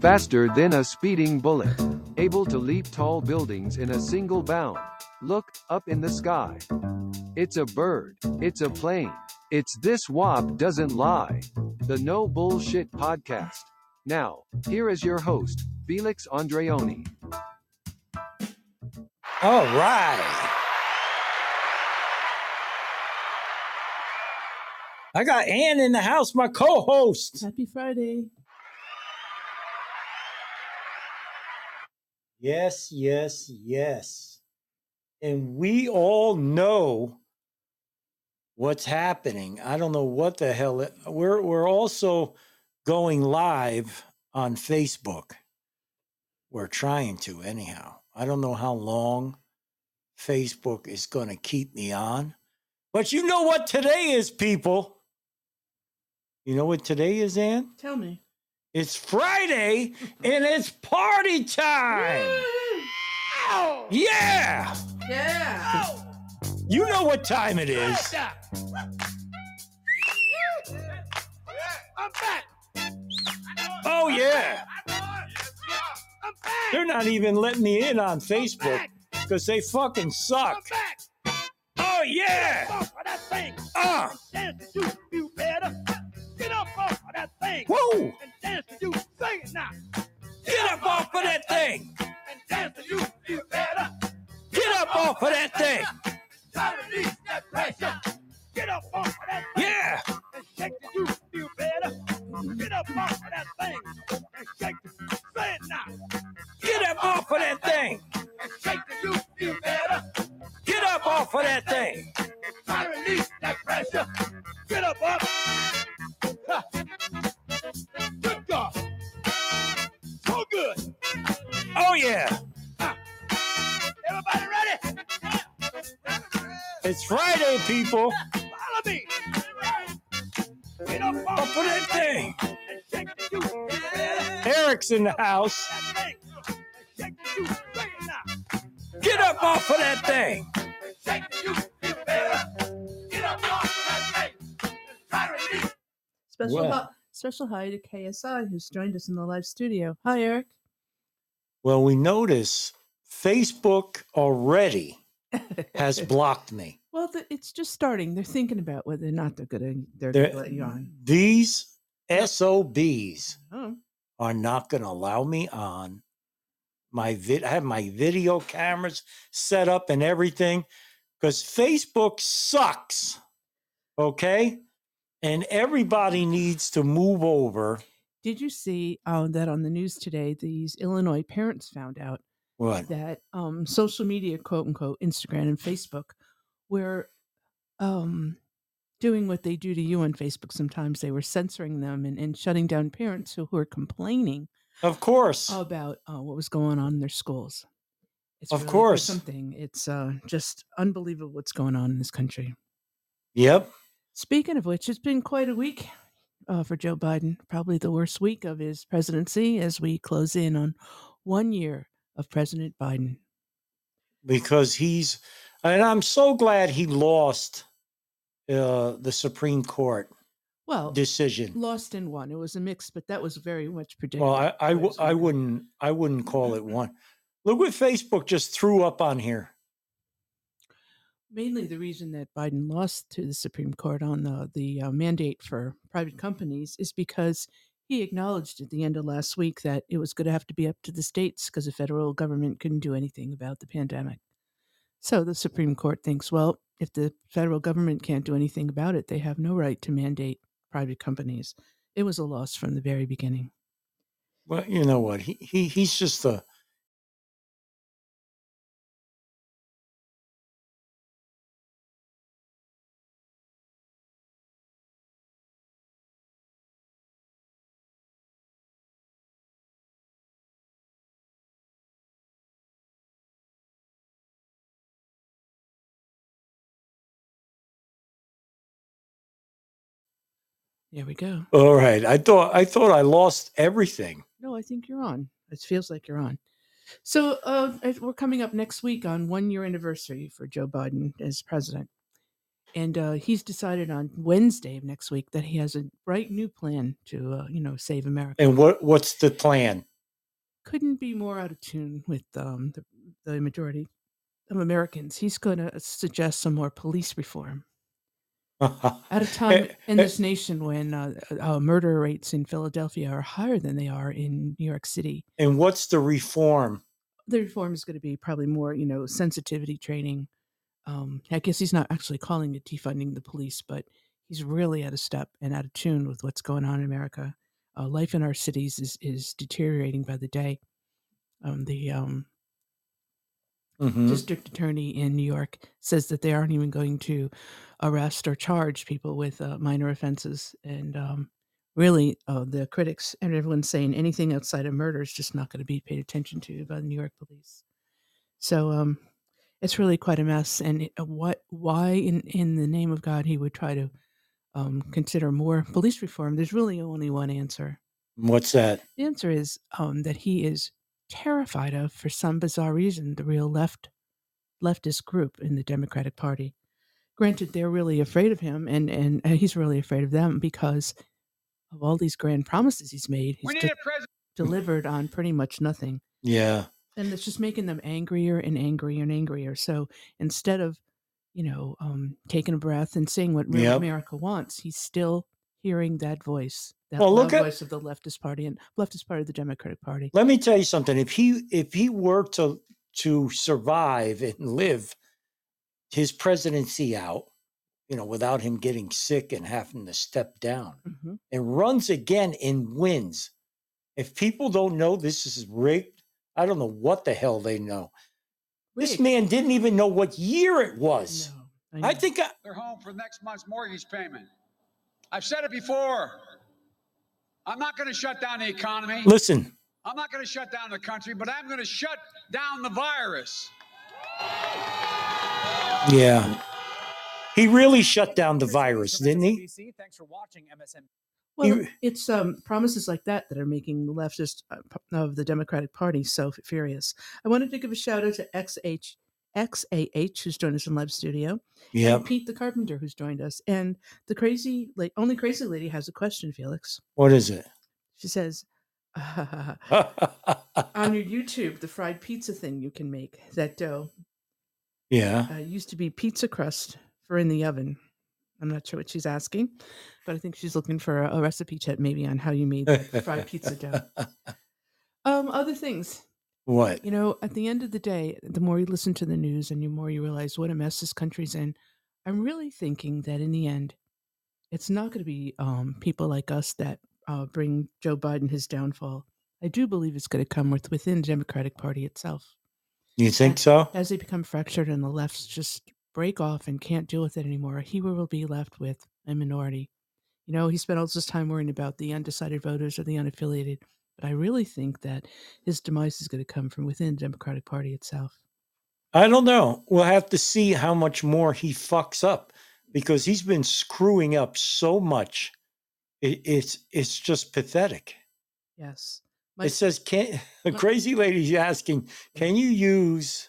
faster than a speeding bullet, able to leap tall buildings in a single bound. Look, up in the sky. It's a bird, it's a plane. It's This WAP Doesn't Lie. The No Bullshit Podcast. Now, here is your host, Felix Andreoni. All right. I got Ann in the house, my co-host. Happy Friday. Yes, yes, yes. And we all know what's happening. I don't know what the hell it, we're we're also going live on Facebook. We're trying to anyhow. I don't know how long Facebook is going to keep me on. But you know what today is, people. You know what today is, Ann? Tell me. It's Friday and it's party time. Yeah. Yeah. You know what time it is. Oh, yeah. They're not even letting me in on Facebook because they fucking suck. Oh, yeah. Uh. Whoa. And dance to you, sing it now. Get up off of that thing. And dance to you, you better. Get up off of that thing. Try to release that pressure. Get up off of that thing. Yeah. And shake the you, you better. Get up off of that thing. And shake the, say it now. Get up off of that thing. And shake the you, you better. Get up, off of that thing. Try to release that pressure. Get up. Ha. Yeah. Everybody ready? It's Friday, people. Follow me. Get up Up off of that thing. and shake the juice. You better. Eric's in the house. That thing. And shake the juice. Say it now. Get up off of that thing. And shake the juice. You better. Get up off of that thing. And try to release. Special Well. hi- special hi to KSI who's joined us in the live studio. Hi, Eric. Well, we notice Facebook already has blocked me. well, th- it's just starting. They're thinking about whether or not they're gonna they're They're- gonna let you on. These SOBs Oh, uh-huh. are not going to allow me on my vid. I have my video cameras set up and everything because Facebook sucks. Okay. And everybody needs to move over. Did you see uh, that on the news today? These Illinois parents found out What? that um, social media, quote unquote, Instagram and Facebook, were um, doing what they do to you on Facebook. Sometimes they were censoring them and, and shutting down parents who, who are complaining Of course. about uh, what was going on in their schools. It's Of really course. something. It's uh, just unbelievable what's going on in this country. yep. Speaking of which, it's been quite a week uh, for Joe Biden. Probably the worst week of his presidency as we close in on one year of President Biden. Because he's, and I'm so glad he lost uh, the Supreme Court Well, decision. lost in one. It was a mix, but that was very much predicted. Well, I, I, w- was I one. wouldn't, I wouldn't call it one. Look what Facebook just threw up on here. Mainly the reason that Biden lost to the Supreme Court on the the uh, mandate for private companies is because he acknowledged at the end of last week that it was going to have to be up to the states because the federal government couldn't do anything about the pandemic. So the Supreme Court thinks, well, if the federal government can't do anything about it, they have no right to mandate private companies. It was a loss from the very beginning. Well, you know what? He, he he's just a There we go. all right. I thought I thought I lost everything. No, I think you're on. It feels like you're on. So uh, we're coming up next week on one year anniversary for Joe Biden as president, and uh, he's decided on Wednesday of next week that he has a bright new plan to uh, you know save America. And what what's the plan? couldn't be more out of tune with um, the, the majority of Americans. He's going to suggest some more police reform at a time in this nation when uh, uh, murder rates in Philadelphia are higher than they are in New York City. and what's the reform? The reform is going to be probably more, you know, sensitivity training. Um, I guess he's not actually calling it defunding the police, but he's really out of step and out of tune with what's going on in America. Uh, life in our cities is is deteriorating by the day. Um, the um, Mhm. district attorney in New York says that they aren't even going to arrest or charge people with uh, minor offenses. And um, really, uh, the critics and everyone's saying anything outside of murder is just not going to be paid attention to by the New York police. So um, it's really quite a mess. And it, uh, what, why, in in the name of God, he would try to um, consider more police reform? There's really only one answer. What's that? The answer is um, that he is terrified of, for some bizarre reason, the real left leftist group in the Democratic Party. Granted, they're really afraid of him, and and, and he's really afraid of them because of all these grand promises he's made. He's We need de- a president. delivered on pretty much nothing, Yeah. and it's just making them angrier and angrier and angrier. So instead of, you know, um, taking a breath and saying what real Yep. America wants, he's still hearing that voice, that Well, loud look at- voice of the leftist party and leftist part of the Democratic Party. Let me tell you something. If he if he were to to survive and live his presidency out, you know, without him getting sick and having to step down, hmm and runs again and wins. If people don't know this is rigged, I don't know what the hell they know. This man didn't even know what year it was. No, I know. think I, They're home for next month's mortgage payment. I've said it before. I'm not going to shut down the economy. listen. I'm not going to shut down the country, but I'm going to shut down the virus. Yeah. He really shut down the virus, didn't he? Thanks for watching MSN. Well, it's um, promises like that that are making the leftist uh, of the Democratic Party so furious. I wanted to give a shout out to XH, XAH, who's joined us in live studio, yeah. and Pete the Carpenter, who's joined us. And the crazy, like, only crazy lady has a question, Felix. What is it? She says, on your YouTube, the fried pizza thing you can make, that dough yeah. uh, used to be pizza crust for in the oven. I'm not sure what she's asking, but I think she's looking for a, a recipe tip maybe on how you made fried pizza dough. Um, other things, What? you know, at the end of the day, the more you listen to the news and the more you realize what a mess this country's in, I'm really thinking that in the end, it's not going to be um, people like us that uh, bring Joe Biden his downfall. I do believe it's going to come with within the Democratic Party itself You think so? as they become fractured and the lefts just break off and can't deal with it anymore, he will be left with a minority. You know, he spent all this time worrying about the undecided voters or the unaffiliated, but I really think that his demise is going to come from within the Democratic Party itself. I don't know. We'll have to see how much more he fucks up because he's been screwing up so much. It, it's it's just pathetic. Yes. My, It says, "Can a crazy lady's asking, can you use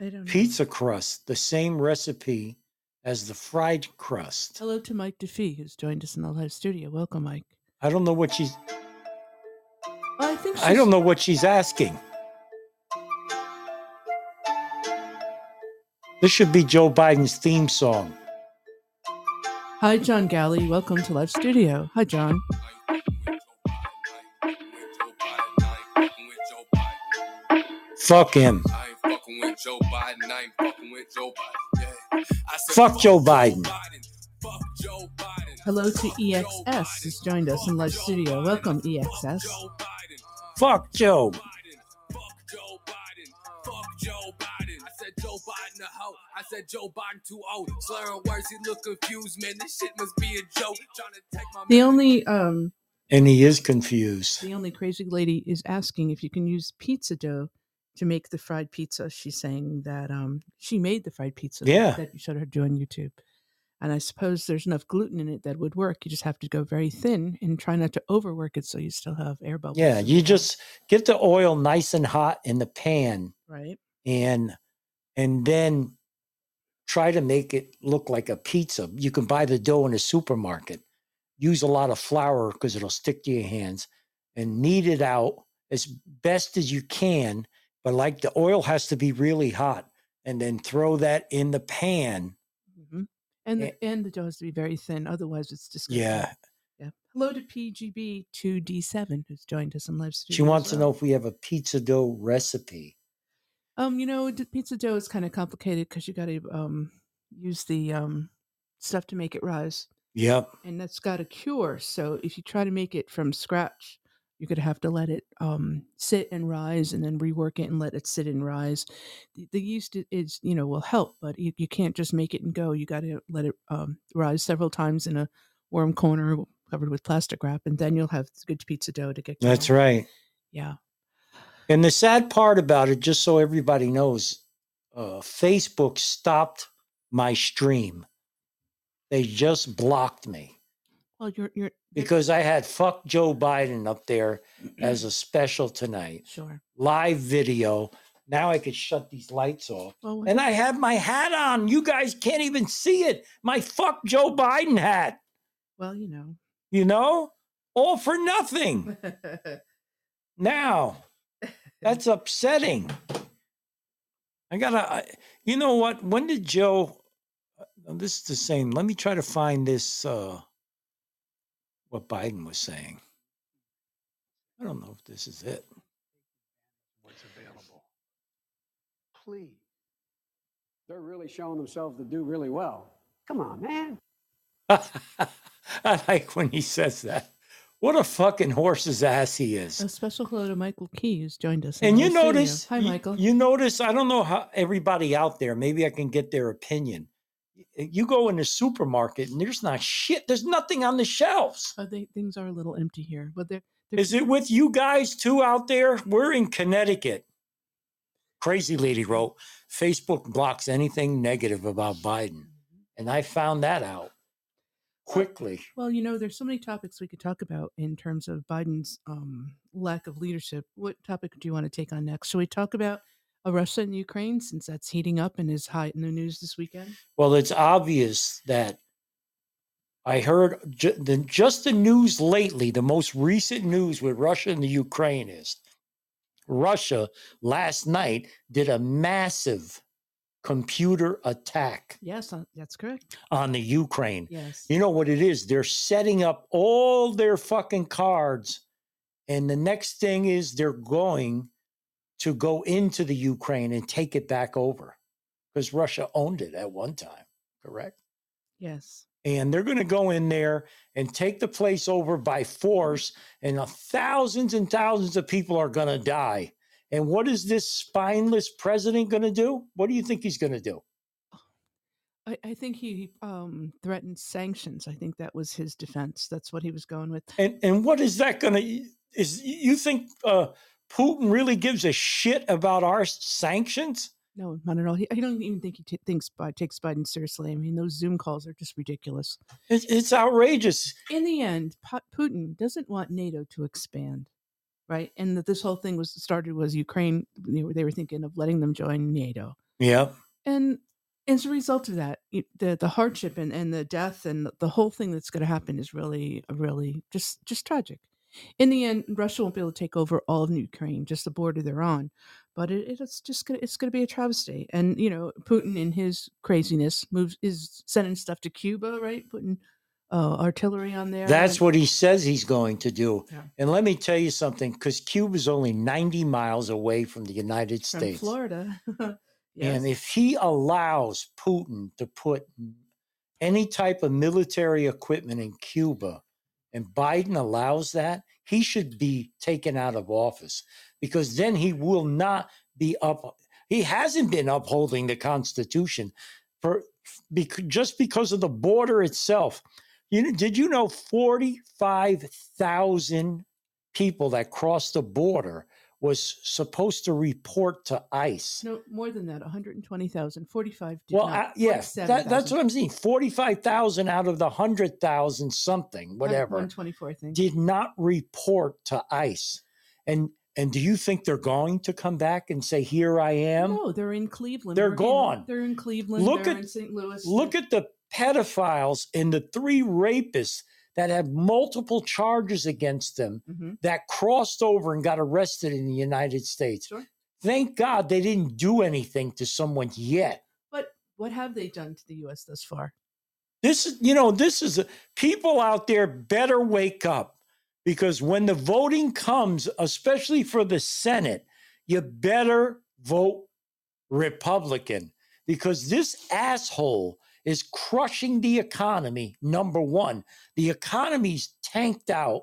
I don't know. pizza crust the same recipe as the fried crust?" Hello to Mike DeFee, who's joined us in the live studio. Welcome, Mike. I don't know what she's. I think I don't know what she's asking. This should be Joe Biden's theme song. Hi, John Galley. Welcome to live studio. Hi, John. Fuck him. I ain't fucking with Joe Biden. I ain't fucking with Joe Biden. Yeah. I said, Fuck Joe Biden. Fuck Joe Biden. Hello to EXS, who's joined us in live studio. Welcome, EXS. Fuck Joe. Biden. Fuck Joe Biden. Fuck Joe Biden. I said Joe Biden a hoe. I said Joe Biden too old. Slurring words, he look confused, man. This shit must be a joke. Trying to take my The man- only um And he is confused. the only crazy lady is asking if you can use pizza dough to make the fried pizza. She's saying that um she made the fried pizza Yeah. that you showed her do on YouTube. And I suppose there's enough gluten in it that would work. You just have to go very thin and try not to overwork it so you still have air bubbles. Yeah, you just get the oil nice and hot in the pan right. and and then try to make it look like a pizza. You can buy the dough in a supermarket. Use a lot of flour because it'll stick to your hands. and knead it out as best as you can. But like the oil has to be really hot, and then throw that in the pan. And the, and the dough has to be very thin, otherwise it's just gonna Yeah, yeah. Hello to PGB two D seven who's joined us in live studio. she wants to know if we have a pizza dough recipe. Um, you know, pizza dough is kind of complicated because you got to um use the um stuff to make it rise, Yep. and that's got a cure. So if you try to make it from scratch, you're gonna have to let it um sit and rise, and then rework it and let it sit and rise. The, the yeast is you know will help, but you, you can't just make it and go. You got to let it um rise several times in a warm corner covered with plastic wrap, and then you'll have good pizza dough to get. That's right. Yeah. And the sad part about it, just so everybody knows, uh, Facebook stopped my stream. They just blocked me Well, you're you're because I had fuck Joe Biden up there as a special tonight, sure. live video. Now I could shut these lights off. Well, And I have my hat on. You guys can't even see it. My fuck Joe Biden hat, well, you know. you know? All for nothing. Now, that's upsetting. I gotta, I, you know what? When did Joe? uh, This is the same. Let me try to find this. uh What Biden was saying. I don't know if this is it. what's available. Please. They're really showing themselves to do really well. Come on, man. I like when he says that. What a fucking horse's ass he is. A special hello to Michael Key, who's joined us. And you the studio. notice, Hi, y- Michael. You notice, I don't know how everybody out there, maybe I can get their opinion. You go in the supermarket and there's not shit, there's nothing on the shelves. Uh, they, things are a little empty here, but they're. they're Is it with you guys too out there? We're in Connecticut. Crazy lady wrote, Facebook blocks anything negative about Biden. And I found that out quickly. Well, you know, there's so many topics we could talk about in terms of Biden's um, lack of leadership. What topic do you want to take on next? Shall we talk about Russia and Ukraine since that's heating up and is high in the news this weekend? Well, it's obvious that I heard ju- the, just the news lately, the most recent news with Russia and the Ukraine is Russia last night did a massive computer attack Yes, that's correct. on the Ukraine. Yes. You know what it is? They're setting up all their fucking cards. And the next thing is they're going to go into the Ukraine and take it back over because Russia owned it at one time, correct? Yes. and they're going to go in there and take the place over by force and thousands and thousands of people are going to die and what is this spineless president going to do what do you think he's going to do I, I think he um, threatened sanctions. I think that was his defense. That's what he was going with. and and what is that going to is you think uh putin really gives a shit about our sanctions No, not at all. He, I don't even think he t- thinks Bi- takes Biden seriously. I mean, those Zoom calls are just ridiculous. it's, it's outrageous In the end, Pu- Putin doesn't want NATO to expand, right? And that this whole thing was started was Ukraine. They were, they were thinking of letting them join NATO, yeah and as a result of that, the the hardship and, and the death and the whole thing that's going to happen is really really just just tragic. In the end, Russia won't be able to take over all of Ukraine, just the border they're on. But it, it's just gonna it's gonna be a travesty. And you know, Putin in his craziness moves is sending stuff to Cuba, right? Putting uh, artillery on there. that's and- what he says he's going to do Yeah. and let me tell you something because cuba's only 90 miles away from the united from states Florida. And if he allows Putin to put any type of military equipment in Cuba, and Biden allows that, he should be taken out of office because then he will not be up. He hasn't been upholding the Constitution for bec- just because of the border itself. You know, did you know forty five thousand people that crossed the border was supposed to report to ICE? no more than that, 120,000, 45 Well, not. uh, yes, that, that's what I'm saying. Forty-five thousand out of the hundred thousand something, whatever, 124, I think. did not report to ICE. And and do you think they're going to come back and say, "Here I am"? no, they're in Cleveland. They're Oregon. gone. They're in Cleveland. Look they're at- in St. Louis. Look at the pedophiles and the three rapists that had multiple charges against them hmm that crossed over and got arrested in the United States. Sure. Thank God they didn't do anything to someone yet. But what have they done to the U.S. thus far? This is, you know, this is a, people out there better wake up because when the voting comes, especially for the Senate, you better vote Republican because this asshole is crushing the economy. Number one, the economy's tanked out.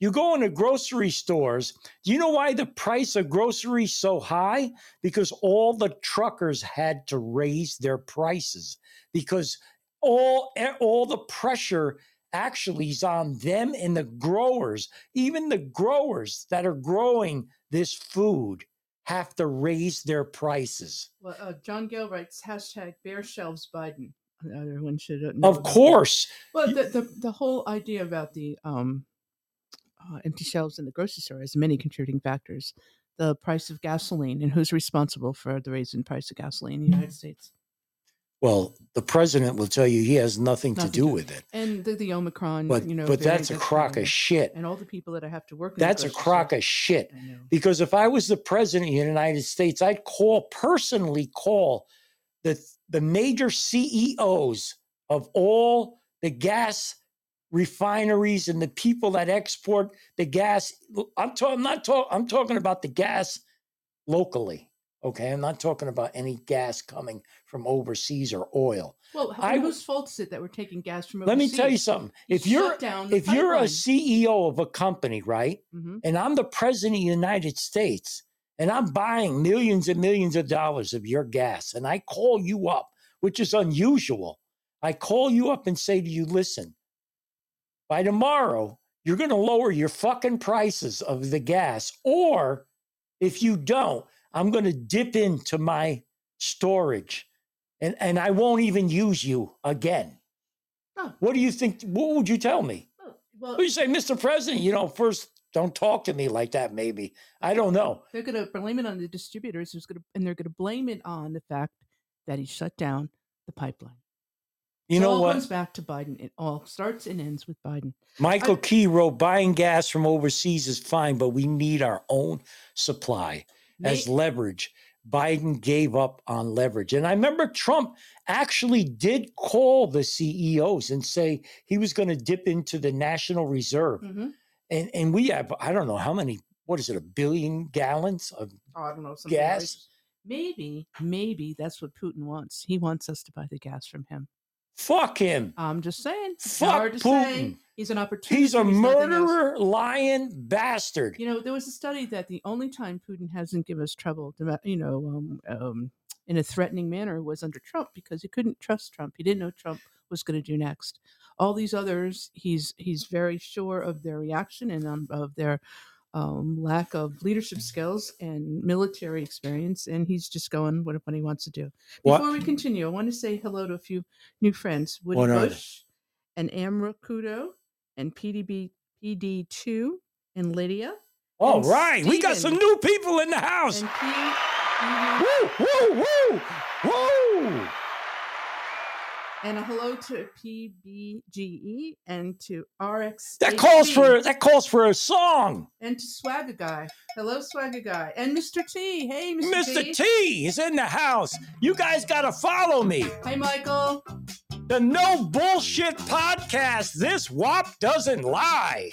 You go into grocery stores. Do you know why the price of groceries so high? Because all the truckers had to raise their prices because all all the pressure actually is on them and the growers. Even the growers that are growing this food have to raise their prices. Well, uh, John Gale writes hashtag bare shelves Biden. Uh, Everyone should uh, know Of course, Well, the, the the whole idea about the um, uh, empty shelves in the grocery store has many contributing factors. The price of gasoline and who's responsible for the raise in price of gasoline in the United States, well, the president will tell you he has nothing, Nothing to do to- with it. and the, the Omicron. But you know, but that's a crock of shit. And all the people that I have to work. The That's a crock store. of shit. Because if I was the president of the United States, I'd call personally call the the major CEOs of all the gas refineries and the people that export the gas. I'm talking. I'm not talking. I'm talking about the gas locally. Okay, I'm not talking about any gas coming from overseas or oil. Well, I- whose fault is it that we're taking gas from Let me tell you something. If down the if you're a. CEO of a company, right? Mhm. and I'm the president of the United States, and I'm buying millions and millions of dollars of your gas, and I call you up, which is unusual. I call you up and say to you, listen, by tomorrow, you're going to lower your fucking prices of the gas, or if you don't, I'm going to dip into my storage and, and I won't even use you again. Oh. What do you think? What would you tell me? Well, you say, Mr. President, you know, first don't talk to me like that, maybe. I don't know. they're going to blame it on the distributors, who's going to, and they're going to blame it on the fact that he shut down the pipeline. You It know all what? comes back to Biden. It all starts and ends with Biden. Michael Key wrote, buying gas from overseas is fine, but we need our own supply as leverage. Biden gave up on leverage. And I remember Trump actually did call the CEOs and say he was going to dip into the National Reserve. Mhm. And and we have, I don't know how many, what is it, a billion gallons of Oh, I don't know. something gas? outrageous. Maybe, maybe that's what Putin wants. He wants us to buy the gas from him. Fuck him. I'm just saying. Fuck to say. Putin. He's an opportunist. He's a murderer, lying bastard. You know, there was a study that the only time Putin hasn't given us trouble, you know, um, um, in a threatening manner was under Trump because he couldn't trust Trump. He didn't know Trump was going to do next. All these others, he's he's very sure of their reaction and um, of their um, lack of leadership skills and military experience, and he's just going what, what he wants to do. What- Before we continue, I want to say hello to a few new friends: Woody What? Bush and Amra Kudo and PDB PD2 and Lydia All and right, we got some new people in the house. and P. Woo, woo, woo, woo. And a hello to PBGE and to RX. That calls for that calls for a song. and to Swagger Guy. Hello, Swagger Guy. And Mr. T. Hey, Mr. T. Mr. T is in the house. You guys got to follow me. Hey, Michael. The No Bullshit Podcast. This WAP doesn't lie.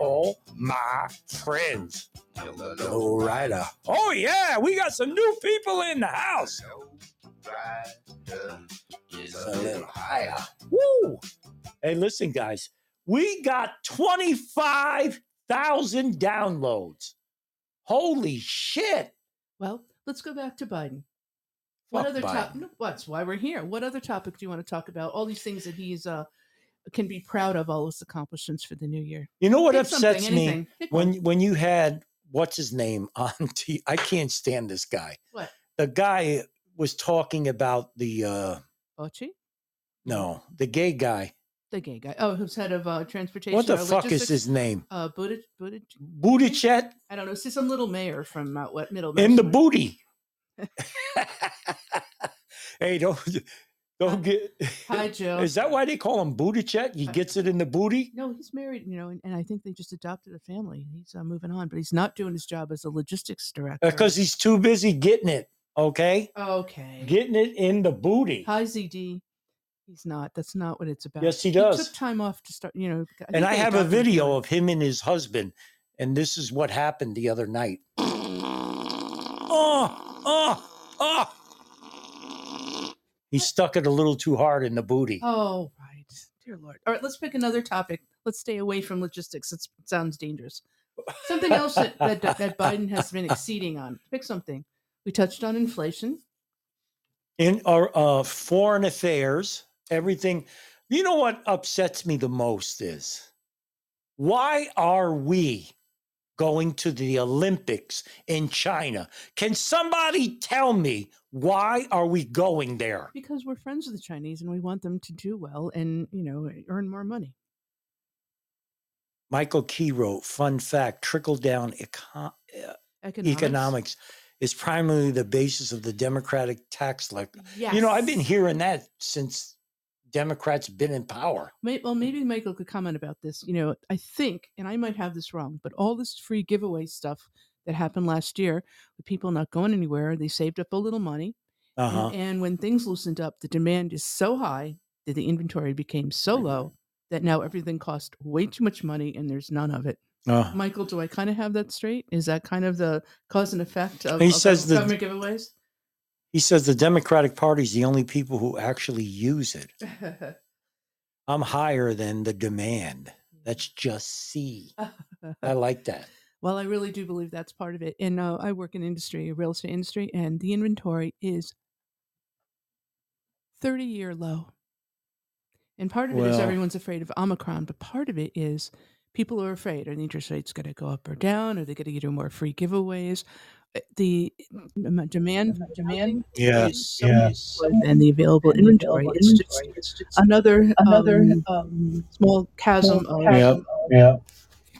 Oh, my friends. Hello, Rider. Oh, yeah, we got some new people in the house. It's a little higher. Woo! Hey, listen, guys. We got 25,000 downloads. Holy shit. Well, let's go back to Biden. What Fuck other Biden. topic? What's why we're here? What other topic do you want to talk about? All these things that he's uh can be proud of, all his accomplishments for the new year. You know what Pick upsets me? Pick when one. when you had what's his name on T I can't stand this guy. What? The guy was talking about the uh Fauci, no, the gay guy. the gay guy. Oh, who's head of uh, transportation? What the fuck is his name? Uh, Buddha, Buttigieg I don't know. It's just some little mayor from out what middle. in the booty. hey, don't Don't get. Hi, Joe. Is that why they call him Buttigieg? He gets it in the booty. No, he's married, you know, and, and I think they just adopted a family. He's uh, moving on, but he's not doing his job as a logistics director. Because he's too busy getting it. Okay, okay. getting it in the booty. Hi, ZD. He's not. That's not what it's about. Yes, he He does. took time off to start, you know. and I have a video of him and his husband, and this is what happened the other night. Oh, oh, oh! He stuck it a little too hard in the booty. Oh, right. Dear Lord. All right, let's pick another topic. Let's stay away from logistics. It sounds dangerous. Something else that, that, that Biden has been exceeding on. Pick something. We touched on inflation. in our uh, foreign affairs, everything. You know what upsets me the most is why are we going to the Olympics in China? Can somebody tell me why are we going there? because we're friends with the Chinese and we want them to do well and you know earn more money. Michael Key wrote, fun fact, trickle down econ- uh, Economics. economics is primarily the basis of the democratic tax like Yes. you know i've been hearing that since democrats been in power well, maybe Michael could comment about this. You know, I think, and I might have this wrong, but all this free giveaway stuff that happened last year with people not going anywhere, they saved up a little money. and- uh-huh And, when things loosened up, the demand is so high that the inventory became so low that now everything costs way too much money and there's none of it. Uh, Michael, do I kind of have that straight? Is that kind of the cause and effect of, He of says that- government giveaways? he says the democratic party is the only people who actually use it i'm higher than the demand that's just c i like that Well, I really do believe that's part of it. And uh, I work in industry, real estate industry, and the inventory is 30 year low. And part of it is everyone's afraid of Omicron, but part of it is people are afraid are the interest rates going to go up or down? Are they going to get more free giveaways? Uh, The um, demand demand yeah is so yeah. much the available inventory. It's just another another um, small chasm of Yep. yeah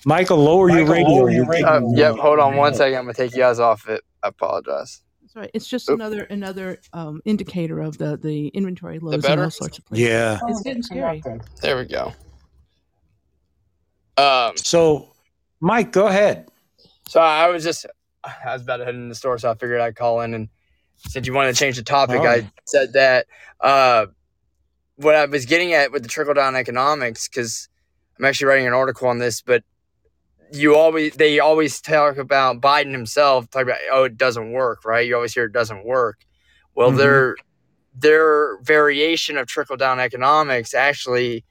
michael lower your radio You're Uh, yep, uh, hold on one second. I'm gonna take you guys off it. I apologize. Sorry, it's just Oop. another another um, indicator of the the inventory lows in all sorts of places. yeah It's getting scary. There we go. Um, so mike go ahead so I was just I was about to head in the store, so I figured I'd call in and since you wanted to change the topic, Oh. I said that uh, what I was getting at with the trickle down economics because I'm actually writing an article on this, but you always they always talk about Biden himself talk about oh it doesn't work right you always hear it doesn't work well Mhm. their their variation of trickle down economics actually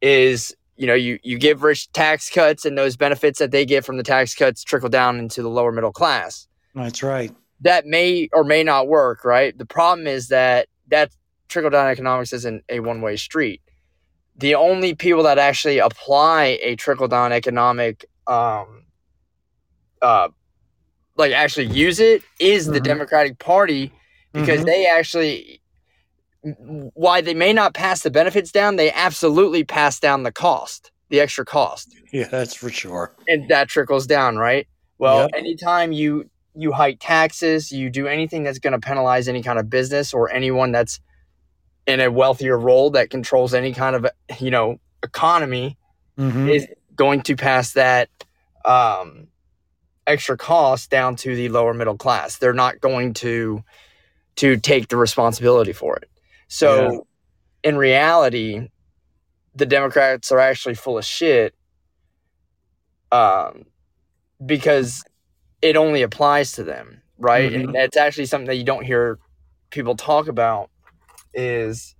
is you know you you give rich tax cuts and those benefits that they get from the tax cuts trickle down into the lower middle class that's right that may or may not work, right? The problem is that that trickle down economics isn't a one way street. The only people that actually apply a trickle down economic, um, uh, like actually use it is the Mhm. Democratic Party because Mhm. they actually, why they may not pass the benefits down, they absolutely pass down the cost, the extra cost yeah that's for sure and that trickles down, right? Well, Yep. anytime you you hike taxes, you do anything that's going to penalize any kind of business or anyone that's in a wealthier role that controls any kind of you know economy Mhm. is going to pass that um, extra cost down to the lower middle class. They're not going to to take the responsibility for it. So, in reality, the Democrats are actually full of shit um, because it only applies to them, right? And that's actually something that you don't hear people talk about is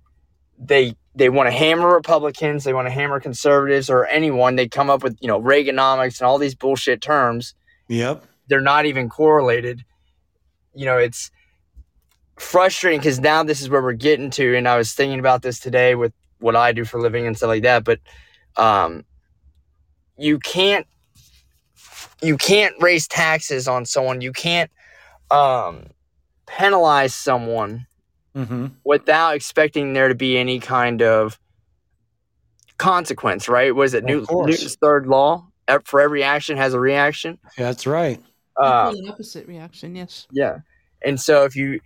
they they want to hammer Republicans, they want to hammer conservatives or anyone. They come up with you know Reaganomics and all these bullshit terms. yep They're not even correlated. You know, it's frustrating because now this is where we're getting to, and I was thinking about this today with what I do for a living and stuff like that. But um, you can't you can't raise taxes on someone. You can't um, penalize someone hmm without expecting there to be any kind of consequence, right? Was it Of Newt- Newton's third law? For every action has a reaction. that's right Uh, Equal opposite reaction, yes. yeah, and so if you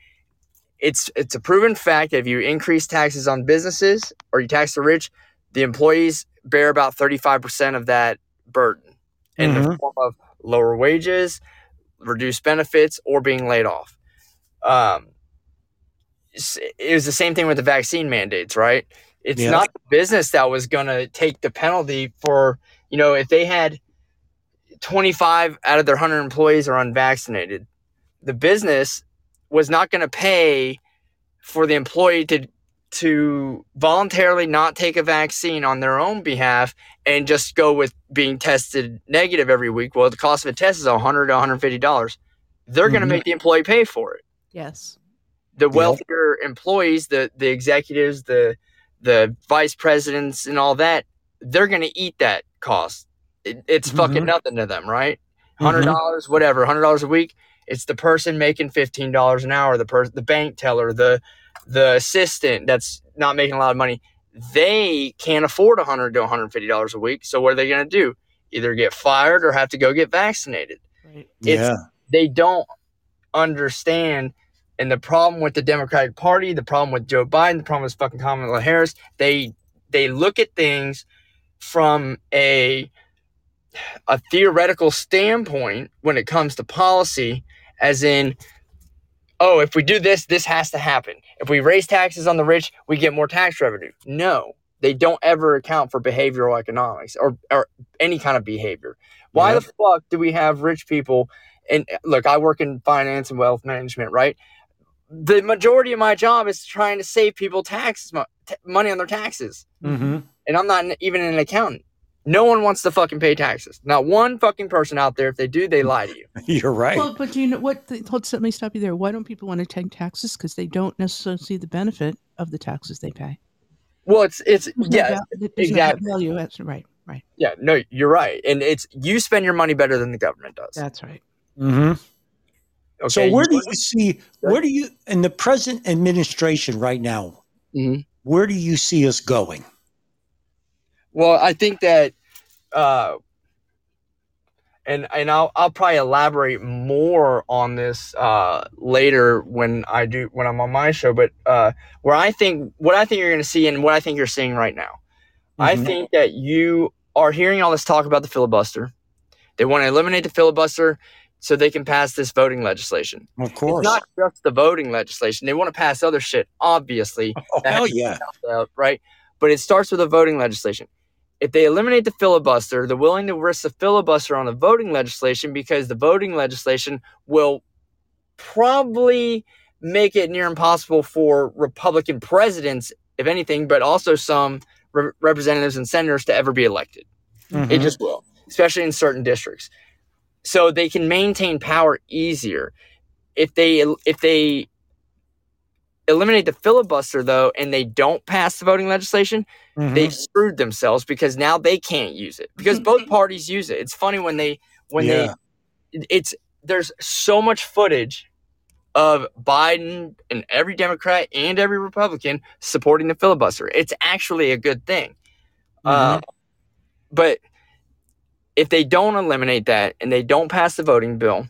it's it's a proven fact that if you increase taxes on businesses or you tax the rich, the employees bear about 35% of that burden in the Mhm. form of lower wages, reduced benefits, or being laid off. Um, it was the same thing with the vaccine mandates, right? It's Yeah. not the business that was going to take the penalty for, you know, if they had 25 out of their 100 employees are unvaccinated, the business was not going to pay for the employee to to voluntarily not take a vaccine on their own behalf and just go with being tested negative every week. Well, the cost of a test is 100 to 150 dollars. They're going to make the employee pay for it Yes. the Yep. wealthier employees, the the executives, the the vice presidents, and all that, they're going to eat that cost. It, it's fucking Mhm. nothing to them, right? Hundred dollars, whatever, hundred dollars a week. It's the person making fifteen dollars an hour, the person, the bank teller, the the assistant that's not making a lot of money. They can't afford hundred to one hundred fifty dollars a week. So what are they going to do? Either get fired or have to go get vaccinated Right. it's Yeah. they don't understand and the problem with the democratic party the problem with joe biden the problem with fucking kamala harris they they look at things from a a theoretical standpoint when it comes to policy as in oh if we do this this has to happen. If we raise taxes on the rich we get more tax revenue. No they don't ever account for behavioral economics or, or any kind of behavior. Why Yep. the fuck do we have rich people and look i work in finance and wealth management right? The majority of my job is trying to save people taxes money on their taxes. Hmm and i'm not even an accountant no one wants to fucking pay taxes not one fucking person out there if they do they lie to you You're right. Well, but do you know what? The, hold, let me stop you there. Why don't people want to take taxes? Because they don't necessarily see the benefit of the taxes they pay. well it's it's There's no yeah val- there's exactly. No value. That's right. Right. yeah no you're right and it's you spend your money better than the government does That's right. Mm hmm okay So where do You- you see? Where do you in the present administration right now? Mhm. Where do you see us going? Well, I think that, uh, and and I'll I'll probably elaborate more on this uh, later when I do when I'm on my show. But uh, where I think what I think you're going to see and what I think you're seeing right now, I Mhm. think that you are hearing all this talk about the filibuster. They want to eliminate the filibuster so they can pass this voting legislation. Of It's course. not just the voting legislation. They want to pass other shit, obviously oh, hell yeah. out, right? But it starts with the voting legislation. If they eliminate the filibuster, they're willing to risk the filibuster on the voting legislation because the voting legislation will probably make it near impossible for Republican presidents, if anything, but also some re- representatives and senators to ever be elected. It Mhm. just will, especially in certain districts. So they can maintain power easier if they if they eliminate the filibuster though, and they don't pass the voting legislation. Mhm. They've screwed themselves because now they can't use it because both parties use it. It's funny when they when Yeah. they it's there's so much footage of Biden and every Democrat and every Republican supporting the filibuster. It's actually a good thing. Uh, but if they don't eliminate that and they don't pass the voting bill,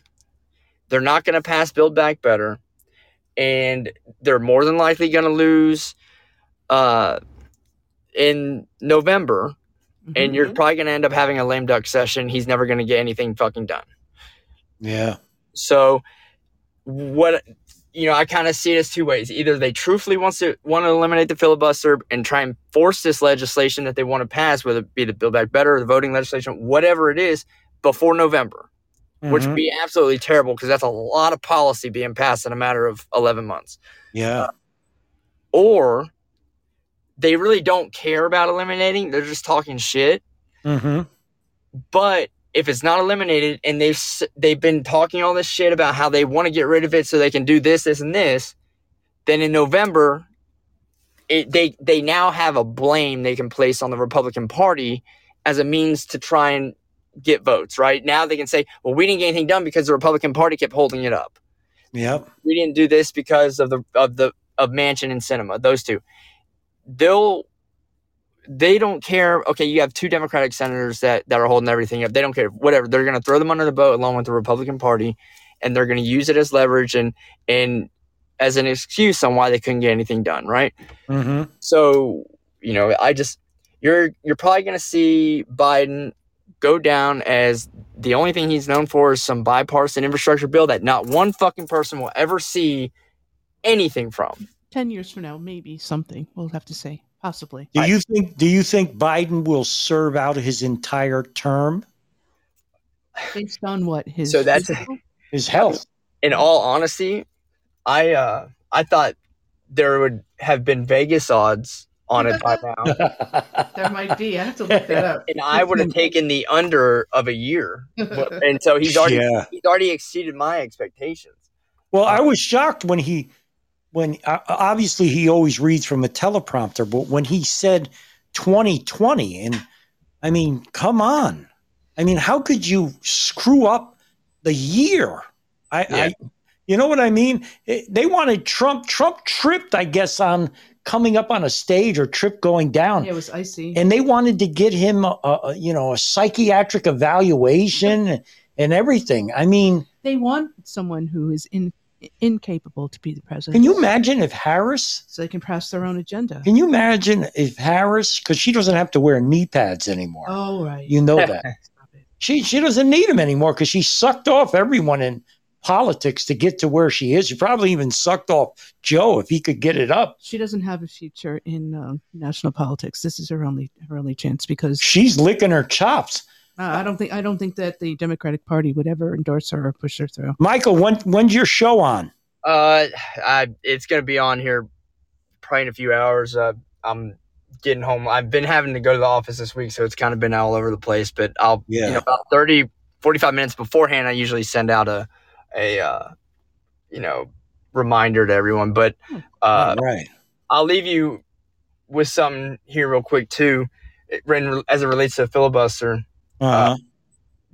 they're not going to pass Build Back Better, and they're more than likely going to lose uh, in November. And Mhm. you're probably going to end up having a lame duck session. He's never going to get anything fucking done. yeah. So what you know, I kind of see it as two ways. Either they truthfully wants to want to eliminate the filibuster and try and force this legislation that they want to pass, whether it be the Build Back Better or the voting legislation, whatever it is, before November, which Mhm. would be absolutely terrible because that's a lot of policy being passed in a matter of 11 months. yeah. Or they really don't care about eliminating, they're just talking shit. hmm But if it's not eliminated and they've they've been talking all this shit about how they want to get rid of it so they can do this, this, and this, then in November, it, they they now have a blame they can place on the Republican Party as a means to try and get votes. Right now, they can say, "Well, we didn't get anything done because the Republican Party kept holding it up. Yep. We didn't do this because of the of the of Manchin and Sinema. Those two, they'll." They don't care. Okay, you have two Democratic senators that, that are holding everything up. They don't care. Whatever. They're going to throw them under the boat along with the Republican Party, and they're going to use it as leverage and and as an excuse on why they couldn't get anything done, right? hmm So, you know, I just you're you're probably going to see Biden go down as the only thing he's known for is some bipartisan infrastructure bill that not one fucking person will ever see anything from. 10 years from now, maybe something. We'll have to say. Possibly. Do you think? Do you think Biden will serve out his entire term? Based on what? His So that's- physical? His health. In all honesty, I uh I thought there would have been Vegas odds on it by now. There might be. I have to look that up. And I would have taken the under of a year. But- And so he's already Yeah. he's already exceeded my expectations. Well, I was shocked when he, when uh, obviously he always reads from a teleprompter, but when he said 2020, and I mean, come on. I mean, how could you screw up the year? I, Yeah. I you know what I mean? It- they wanted Trump. Trump tripped, I guess, on coming up on a stage or trip going down. Yeah, it was icy. and they wanted to get him a, a you know a psychiatric evaluation and everything i mean they want someone who is in, incapable to be the president. can you imagine if harris So they can pass their own agenda. can you imagine if harris because she doesn't have to wear knee pads anymore Oh, right. you know that she she doesn't need them anymore because she sucked off everyone in politics to get to where she is she probably even sucked off joe if he could get it up She doesn't have a future in uh, national politics. This is her only her only chance because she's licking her chops uh, I don't think I don't think that the Democratic Party would ever endorse her or push her through. michael when when's your show on Uh, I, it's gonna be on here probably in a few hours. Uh, I'm getting home. I've been having to go to the office this week, so it's kind of been all over the place. But I'll, Yeah. you know, about 30, 45 minutes beforehand, I usually send out a, a, uh, you know, reminder to everyone. But uh, right I'll leave you with something here real quick too, it- as it relates to filibuster. uh-huh.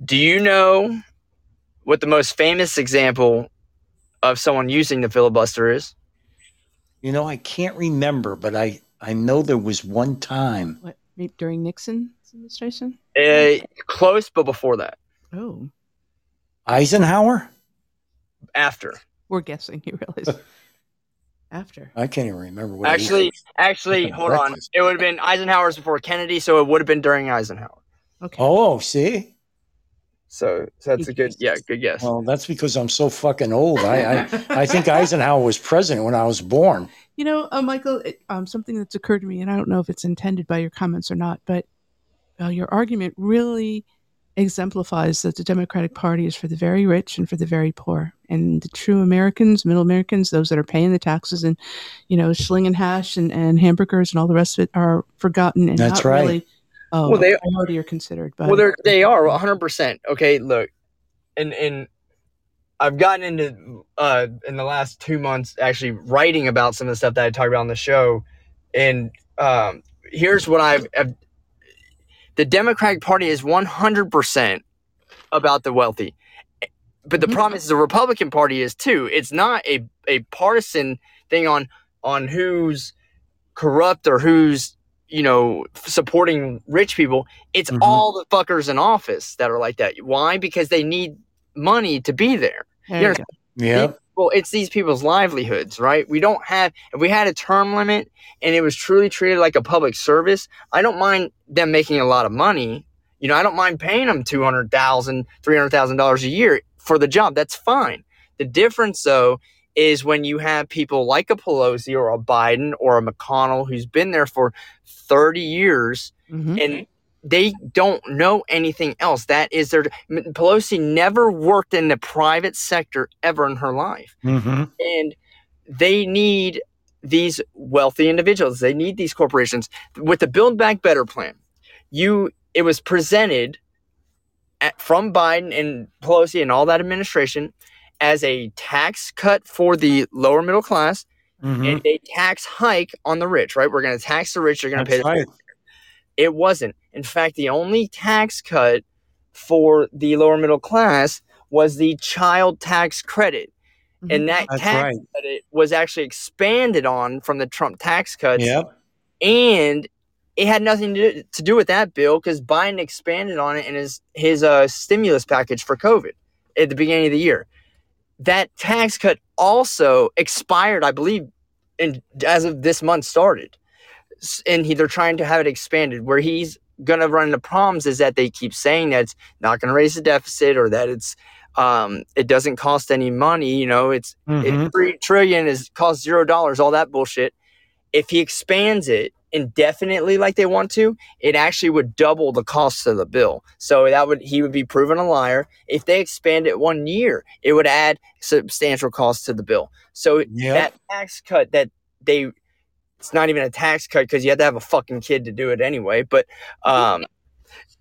Do you know what the most famous example of someone using the filibuster is? You know, I can't remember, but I I know there was one time. What during Nixon's administration? Uh, close, but before that, Oh, Eisenhower? After. we're guessing. You realize after. I can't even remember what. Actually, actually, Fucking hold on. It would have been Eisenhower's before Kennedy, so it would have been during Eisenhower. Okay. Oh, see. So, so that's a good, yeah, good guess. Well, that's because I'm so fucking old. I I, I think Eisenhower was president when I was born. You know, uh, Michael, it, um, something that's occurred to me, and I don't know if it's intended by your comments or not, but uh, your argument really exemplifies that the Democratic Party is for the very rich and for the very poor. And the true Americans, middle Americans, those that are paying the taxes and, you know, slinging hash and, and hamburgers and all the rest of it are forgotten and That's not right. really uh, Well, they- a are considered. By well, they're, they are 100%. Okay, look, and, and I've gotten into, uh, in the last two months, actually writing about some of the stuff that I talked about on the show. And um, here's what I've, I've the Democratic Party is 100% about the wealthy. But the Mhm. problem is the Republican Party is too. It's not a, a partisan thing on on who's corrupt or who's you know supporting rich people. It's Mhm. all the fuckers in office that are like that. Why? Because they need money to be there. There you you know. Yeah. Well, it's these people's livelihoods, right? We don't have, if we had a term limit and it was truly treated like a public service, I don't mind them making a lot of money. You know, I don't mind paying them $200,000, $300,000 a year for the job. That's fine. The difference, though, is when you have people like a Pelosi or a Biden or a McConnell who's been there for 30 years Mhm. and they don't know anything else. That is their Pelosi never worked in the private sector ever in her life, Mm-hmm. and they need these wealthy individuals. They need these corporations with the Build Back Better plan. You, it was presented at, from Biden and Pelosi and all that administration as a tax cut for the lower middle class Mm-hmm. and a tax hike on the rich. Right? We're going to tax the rich. You're going to pay the right. It wasn't. In fact, the only tax cut for the lower middle class was the child tax credit. Mhm. And that That's tax right. credit was actually expanded on from the Trump tax cuts. Yep. And it had nothing to do, to do with that bill because Biden expanded on it in his, his uh, stimulus package for COVID at the beginning of the year. that tax cut also expired, I believe, in as of this month started, S- and he, they're trying to have it expanded. Where he's gonna run into problems is that they keep saying that it's not gonna raise the deficit or that it's um, it doesn't cost any money. You know, it's Mhm. it, three trillion is cost zero dollars. All that bullshit. If he expands it indefinitely like they want to, it actually would double the cost of the bill. So that would he would be proven a liar. If they expand it one year, it would add substantial cost to the bill. So Yep. that tax cut that they it's not even a tax cut because you have to have a fucking kid to do it anyway. But um,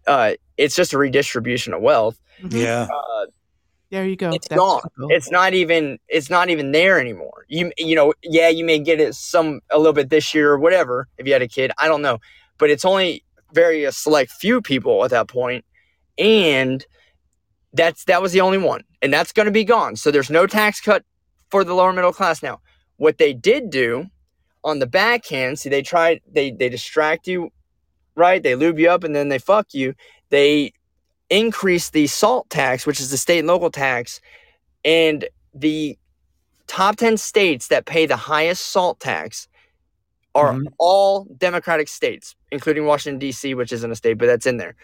uh, it's just a redistribution of wealth. Mhm. Yeah. Uh, There you go. it's That's gone. typical. It's not even it's not even there anymore. You you know, yeah, you may get it some a little bit this year or whatever if you had a kid. I don't know. But it's only very a select few people at that point. And that's that was the only one. And that's gonna be gone. So there's no tax cut for the lower middle class now. What they did do on the backhand, see they try, they they distract you, right? They lube you up and then they fuck you. They increase the salt tax, which is the state and local tax, and the top 10 states that pay the highest salt tax are Mhm. all Democratic states, including Washington, D.C., which isn't a state, but that's in there.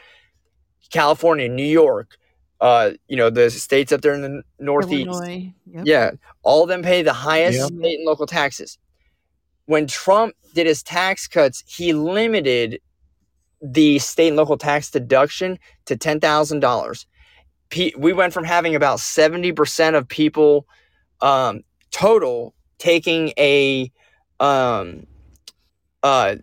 California, New York, uh, you know, the states up there in the Northeast. Illinois. Yep. Yeah, all of them pay the highest Yep. state and local taxes. When Trump did his tax cuts, he limited the state and local tax deduction to ten thousand dollars. We went from having about seventy percent of people um, total taking a um, uh,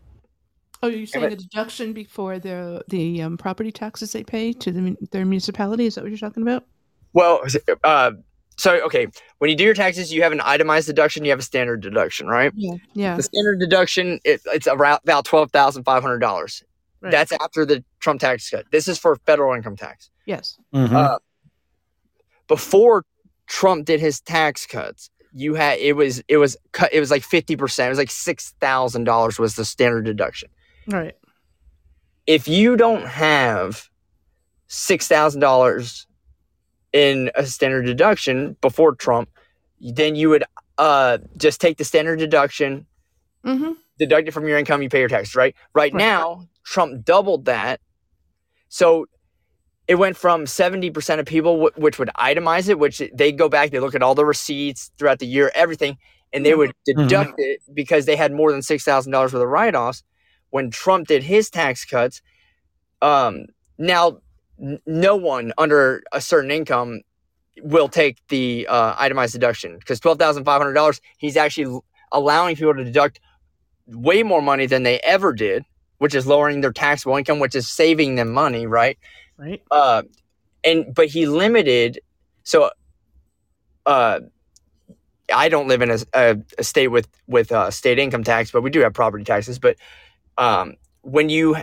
Oh, you're saying a deduction before the the um, property taxes they pay to the, their municipality? Is that what you're talking about? well, uh, so okay, when you do your taxes, you have an itemized deduction, you have a standard deduction, right? Yeah. Yeah. The standard deduction it, it's around about twelve thousand five hundred dollars. Right. That's after the Trump tax cut. This is for federal income tax. yes. Mhm. Uh, before Trump did his tax cuts, you had it was it was cut it was like fifty percent. It was like six thousand dollars was the standard deduction. Right. If you don't have six thousand dollars in a standard deduction before Trump, then you would uh just take the standard deduction, Mm-hmm. deduct it from your income, you pay your taxes, right? Right, Right. now, Trump doubled that. So it went from 70% of people, w- which would itemize it, which they go back, they look at all the receipts throughout the year, everything, and they would deduct it because they had more than $6,000 worth of write offs. When Trump did his tax cuts, um, now n- no one under a certain income will take the uh, itemized deduction because $12,500, he's actually allowing people to deduct way more money than they ever did, which is lowering their taxable income, which is saving them money, right? Right. Uh, and but he limited. So, uh, I don't live in a, a, a state with with uh, state income tax, but we do have property taxes. But um, when you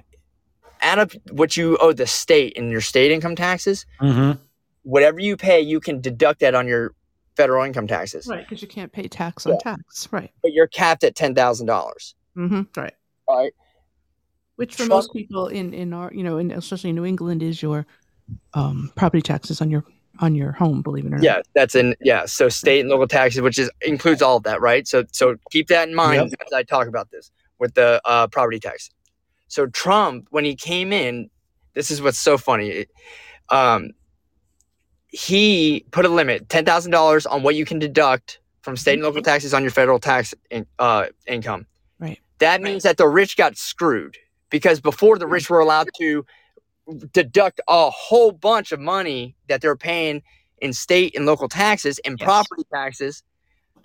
add up what you owe the state in your state income taxes, Mhm. whatever you pay, you can deduct that on your federal income taxes. Right. Because you can't pay tax on tax. Right. But you're capped at ten thousand dollars. Mm-hmm. Right. Right. Which for Trump- most people in in our you know in especially in New England is your um, property taxes on your on your home. Believe it or not. Yeah, that's in yeah. So state and local taxes, which is includes all of that, right? So so keep that in mind Yep. as I talk about this with the uh, property tax. So Trump, when he came in, this is what's so funny. Um, he put a limit ten thousand dollars on what you can deduct from state and local taxes on your federal tax in, uh, income. Right. That means that the rich got screwed because before the rich were allowed to deduct a whole bunch of money that they're paying in state and local taxes and Yes. property taxes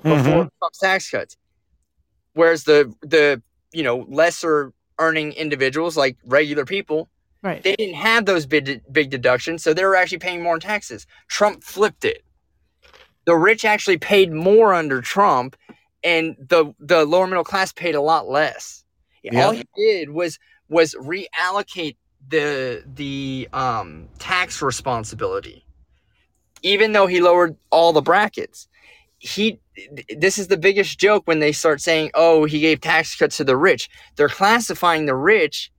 before Mhm. Trump's tax cuts. Whereas the the you know lesser earning individuals like regular people, Right. they didn't have those big big deductions, so they were actually paying more in taxes. Trump flipped it. The rich actually paid more under Trump, and the the lower middle class paid a lot less. All he did was was reallocate the the um, tax responsibility, even though he lowered all the brackets. He this is the biggest joke when they start saying, "Oh, he gave tax cuts to the rich." They're classifying the rich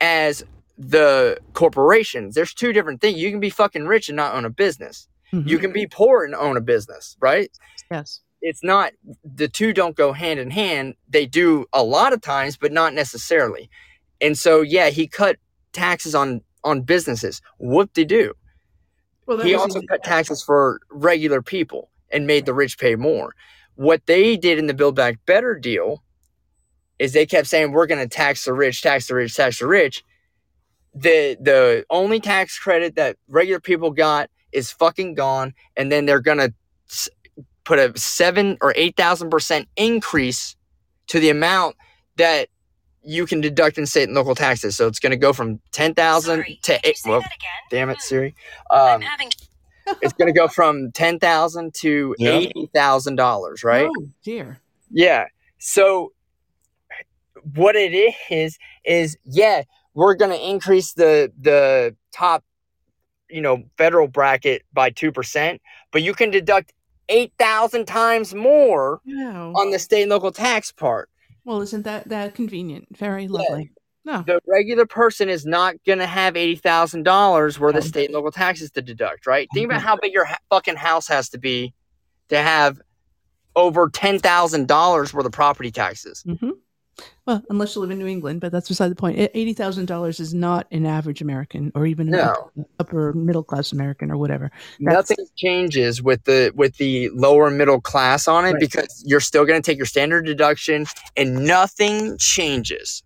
as the corporations. There's two different things. You can be fucking rich and not own a business. Mhm. You can be poor and own a business, right? yes. It's not the two don't go hand in hand. They do a lot of times, but not necessarily. And so, yeah, he cut taxes on on businesses. Whoop de do. Well, He also easy. cut taxes for regular people and made the rich pay more. What they did in the Build Back Better deal is they kept saying we're going to tax the rich, tax the rich, tax the rich. The the only tax credit that regular people got is fucking gone, and then they're going to put a seven or eight thousand percent increase to the amount that you can deduct in state and local taxes. So it's going to go from ten thousand to eight. Well, damn it, Siri. I'm Um, having it's going to go from ten thousand to Yep. eighty thousand dollars, right? Oh dear. Yeah. So what it is is yeah, we're going to increase the the top, you know, federal bracket by two percent, but you can deduct eight thousand times more No. on the state and local tax part. Well, isn't that that convenient? Very lovely. No. The regular person is not going to have eighty thousand dollars worth of state and local taxes to deduct, right? Think about how big your ha- fucking house has to be to have over ten thousand dollars worth of property taxes. hmm Well, unless you live in New England, but that's beside the point. E- Eighty thousand dollars is not an average American or even No. upper, upper middle class American or whatever. That's- Nothing changes with the with the lower middle class on it Right. because you're still going to take your standard deduction and nothing changes.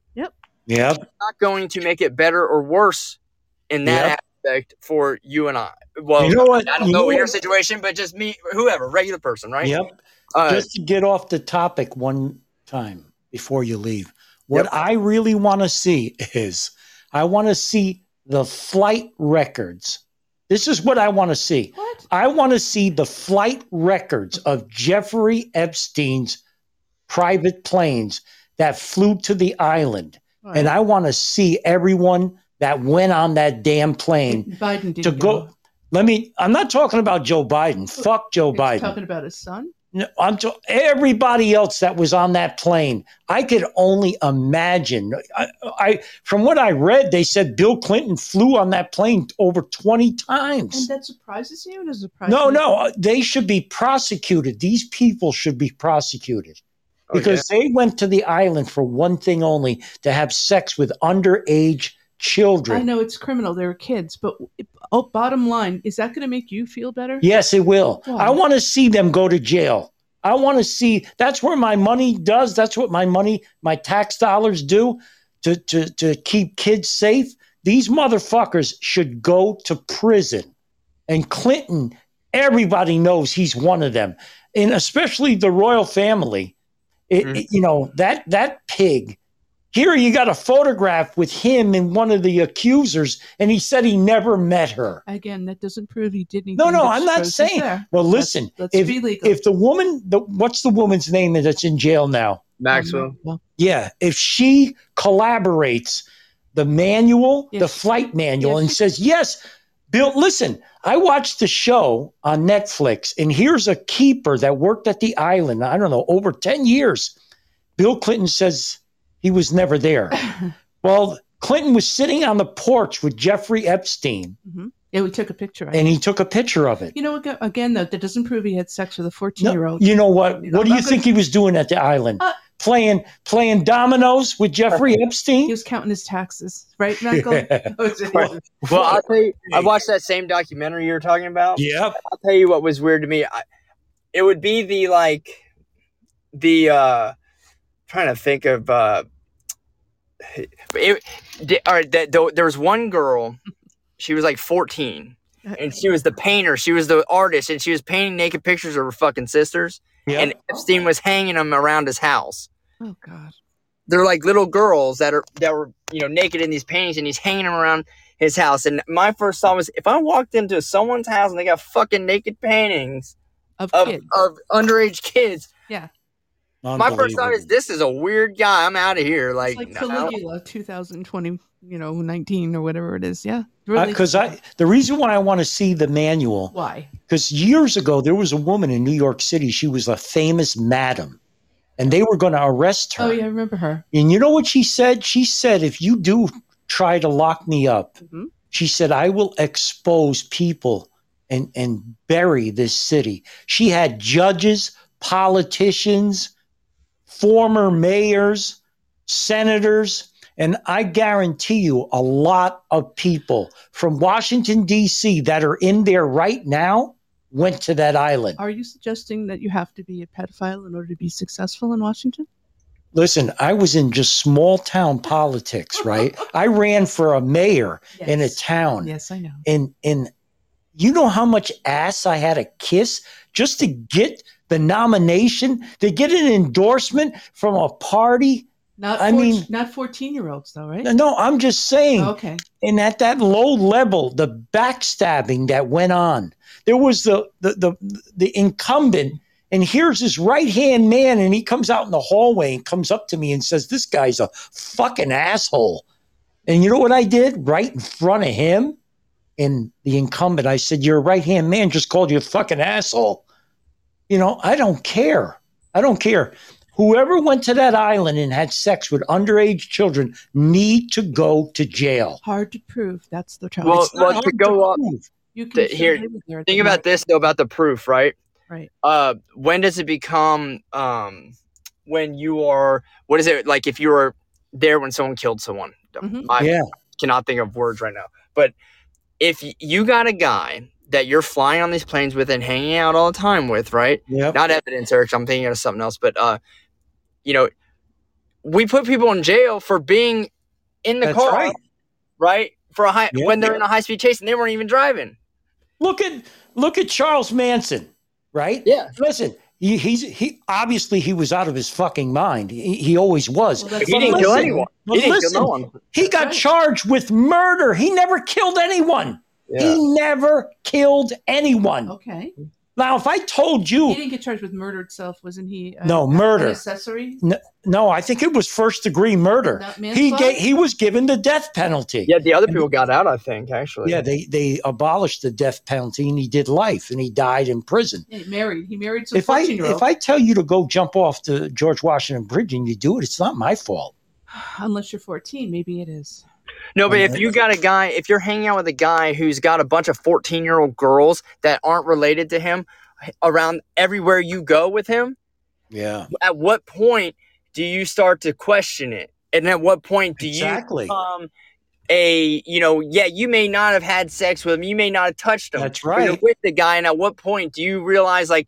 Yep. Not going to make it better or worse in that aspect for you and I. Well, You know what? I don't You know, know your situation, but just me, whoever, regular person, right? Yep. Uh, Just to get off the topic one time before you leave, what Yep. I really want to see is I want to see the flight records. This is what I want to see. What? I want to see the flight records of Jeffrey Epstein's private planes that flew to the island. And I want to see everyone that went on that damn plane Biden to go. Let me, I'm not talking about Joe Biden. Fuck Joe He's Biden. talking about his son. No, I'm to, everybody else that was on that plane. I could only imagine. I, I from what I read, they said Bill Clinton flew on that plane over 20 And times. that surprises you? Does it surprise No, no, uh, they should be prosecuted. These people should be prosecuted oh, because they went to the island for one thing only to have sex with underage children. I know it's criminal. They're kids, but oh, bottom line, is that going to make you feel better? Yes, it will. Why? I want to see them go to jail. I want to see that's where my money does. That's what my money, my tax dollars do to, to, to keep kids safe. These motherfuckers should go to prison. And Clinton, everybody knows he's one of them. And especially the royal family. It, Mhm. it- you know, that that pig. Here you got a photograph with him and one of the accusers, and he said he never met her. Again, that doesn't prove he didn't. No, no, I'm not saying. there. Well, Let's- listen, let's if, be legal. if the woman, the, what's the woman's name that's in jail now? Maxwell. Well, Yeah, if she collaborates the manual, Yeah, the flight manual, yeah, and says, yes, Bill, listen, I watched the show on Netflix, and here's a keeper that worked at the island, I don't know, over 10 years. Bill Clinton says he was never there. well, Clinton was sitting on the porch with Jeffrey Epstein, yeah, we took a picture. And he took a picture of it. You know, again, though, that doesn't prove he had sex with a 14 year old. you know what? What do you think he was doing at the island? Uh, playing playing dominoes with Jeffrey Epstein. He was counting his taxes, right, Michael? Was it- Well, well, I'll tell you, I watched that same documentary you were talking about. Yep. I'll tell you what was weird to me. I, it would be the like the uh trying to think of uh it, the, all right, the, the, there was one girl she was like 14 and she was the painter she was the artist and she was painting naked pictures of her fucking sisters Yep. and epstein was hanging them around his house oh, God. they're like little girls that are that were you know naked in these paintings and he's hanging them around his house and my first thought was if i walked into someone's house and they got fucking naked paintings Of, of, kids. of underage kids yeah. my first thought is this is a weird guy i'm out of here like, It's like no. Caligula 2020, you know, 19 or whatever it is. Yeah. Really. because I the reason why I want to see the manual Why? because years ago there was a woman in New York City. She was a famous madam, and they were going to arrest her. Oh, yeah, I remember her. And you know what she said? She said, "If you do try to lock me up, Mhm. she said I will expose people and and bury this city. She had judges, politicians, former mayors, senators, and I guarantee you a lot of people from Washington D.C. that are in there right now went to that island. Are you suggesting that you have to be a pedophile in order to be successful in Washington? Listen, I was in just small town politics, right? I ran for a mayor in a town. Yes, I know. and and you know how much ass I had to kiss just to get the nomination, to get an endorsement from a party. Not I mean- not fourteen year olds though, right? No, I'm just saying. Oh, okay. And at that low level, the backstabbing that went on, there was the the the, the incumbent. And here's his right hand man, and he comes out in the hallway and comes up to me and says, This guy's a fucking asshole. And you know what I did? Right in front of him and the incumbent, I said, Your right hand man just called you a fucking asshole. You know, I don't care. I don't care. Whoever went to that island and had sex with underage children need to go to jail. Hard to prove. That's the trouble. Well, It's not well, to hard go up, prove. you can th- still here, there. think about this though about the proof, right? Right. Uh, when does it become um when you are what is it like if you were there when someone killed someone? Mhm. I Yeah. cannot think of words right now, but if you got a guy that you're flying on these planes with and hanging out all the time with, right? Yep. Not evidence, Eric. I'm thinking of something else, but uh, you know, we put people in jail for being in the That's car, right. right? For a high Yeah. when they're in a high speed chase and they weren't even driving. Look at look at Charles Manson, right? Yeah. Listen, he, he's he obviously he was out of his fucking mind. He, he always was. Well, He But didn't kill anyone. He didn't listen, kill no one. He got Right. charged with murder. He never killed anyone. He never killed anyone. Okay. Now, if I told you, He didn't get charged with murder itself, wasn't he? uh, No, murder. accessory. no, no, I think it was first degree murder. He manslaughter? ga- he was given the death penalty. Yeah, the other people got out. I think actually. Yeah, they they abolished the death penalty and he did life and he died in prison. Yeah, he married. He married some If I fourteen year old. if I tell you to go jump off the George Washington Bridge and you do it, it's not my fault. Unless you're fourteen, maybe it is. No, but if you got a guy, if you're hanging out with a guy who's got a bunch of 14 year old girls that aren't related to him around everywhere you go with him, Yeah, at what point do you start to question it? And at what point do Exactly. you become a, you know, yeah, you may not have had sex with him, you may not have touched him. That's right. with the guy, and at what point do you realize, like,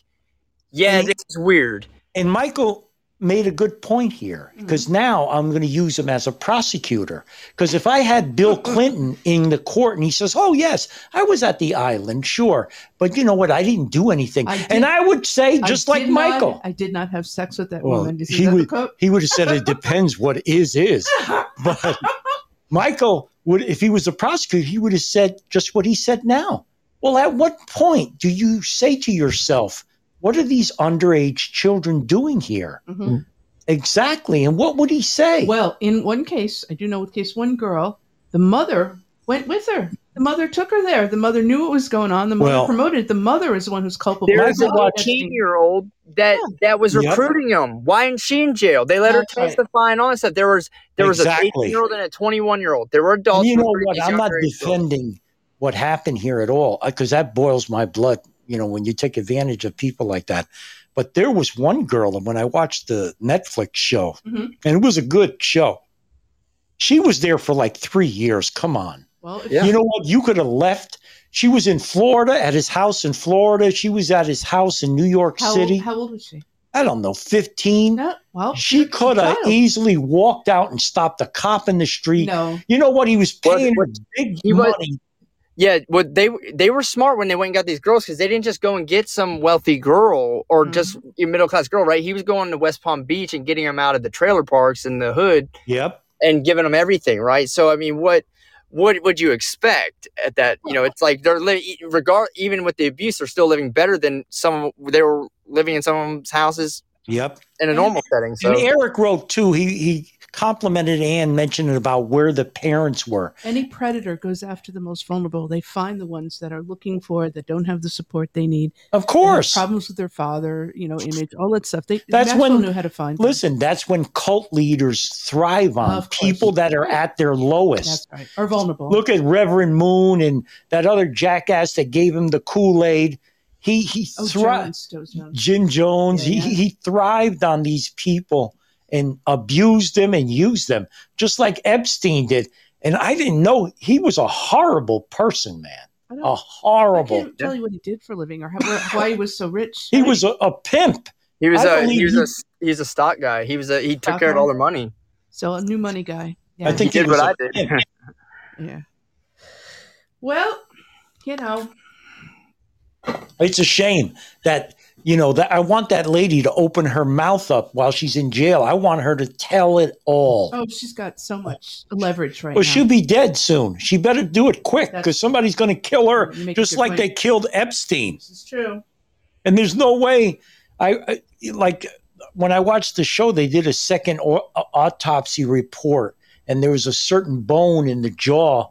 yeah, And- this is weird? and Michael made a good point here Mm-hmm. because now I'm going to use him as a prosecutor. Because if I had Bill Clinton in the court and he says, "Oh yes, I was at the island, sure, but you know what? I didn't do anything," I did- and I would say I just like not- Michael. I did not have sex with that Well, woman. He that would- he would have said it depends what is is. But Michael would, if he was a prosecutor, he would have said just what he said now. Well, at what point do you say to yourself, "What are these underage children doing here?" Mhm. Exactly, and what would he say? Well, in one case, I do know with case one girl, the mother went with her. The mother took her there. The mother knew what was going on. The mother Well- promoted. The mother is the one who's culpable. There's a Michael Not 14 Epstein. year old that that was Yep. recruiting him. Why isn't she in jail? They let That's her right. testify and all that stuff. There was there was a 18 year old and a 21 year old. There were adults. You know what? I'm not younger girls. defending what happened here at all because that boils my blood. You know, when you take advantage of people like that. But there was one girl, and when I watched the Netflix show, Mhm. and it was a good show, she was there for like three years. Come on. Well, Yeah. You know what? You could have left. She was in Florida at his house in Florida. She was at his house in New York how, City. How old was she? I don't know, 15. No. Well, She could have easily walked out and stopped a cop in the street. No. You know what? He was What- paying her big he was- money. Yeah, what they they were smart when they went and got these girls because they didn't just go and get some wealthy girl or Mhm. just a middle class girl, right? He was going to West Palm Beach and getting them out of the trailer parks in the hood Yep. and giving them everything, right? So I mean, what what would you expect at that? You know, it's like they're living regard even with the abuse, they're still living better than some they were living in someone's houses Yep. in a And- normal setting. So And Eric wrote too. He he complimented Ann mentioned about where the parents were. Any predator goes after the most vulnerable. They find the ones that are looking for it, that don't have the support they need. Of course. problems with their father, you know, image, all that stuff. They That's Maxwell when- knew how to find. them. Listen, that's when cult leaders thrive on people that are at their lowest. that's right. Are vulnerable. Look at Reverend Moon and that other jackass that gave him the Kool Aid. He he oh, thrived. Jones, Jones, Jones. Jim Jones. Yeah, he, yeah. he thrived on these people and abused them and used them, just like Epstein did. And I didn't know he was a horrible person, man. A don't- A I horrible. can't tell you what he did for a living or how, why he was so rich. He I- was a, a pimp. He was I a he believe was he- a s- he's a stock guy. He was a he took Stock care of all their money. so a new money guy. Yeah, I think he he, did what I did. pimp. Yeah. Well, you know, It's a shame that you know that I want that lady to open her mouth up while she's in jail. I want her to tell it all. oh, she's got so much leverage right now. well, now. she'll be dead soon. She better do it quick because somebody's going to kill her, You make a just like point. they killed Epstein. This is true. And there's no way. I, I like when I watched the show. They did a second au- autopsy report, and there was a certain bone in the jaw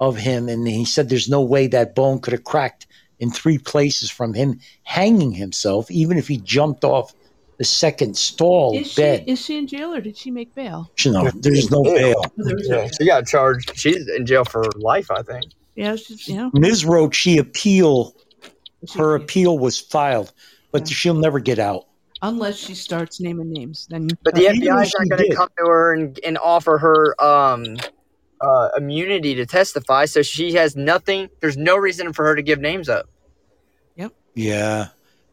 of him, and he said there's no way that bone could have cracked in three places from him hanging himself, even if he jumped off the second stall Is she bed. is she in jail or did she make bail? no, there's no bail. Oh, there was Yeah, she got charged. She's in jail for life, I think. yeah, she's you know. Ms. wrote she appeal. Her appeal was filed, but Yeah. she'll never get out. unless she starts naming names, then But the Uh, FBI is not going to come to her and, and offer her um, uh, immunity to testify. So she has nothing. There's no reason for her to give names up. Yep. Yeah.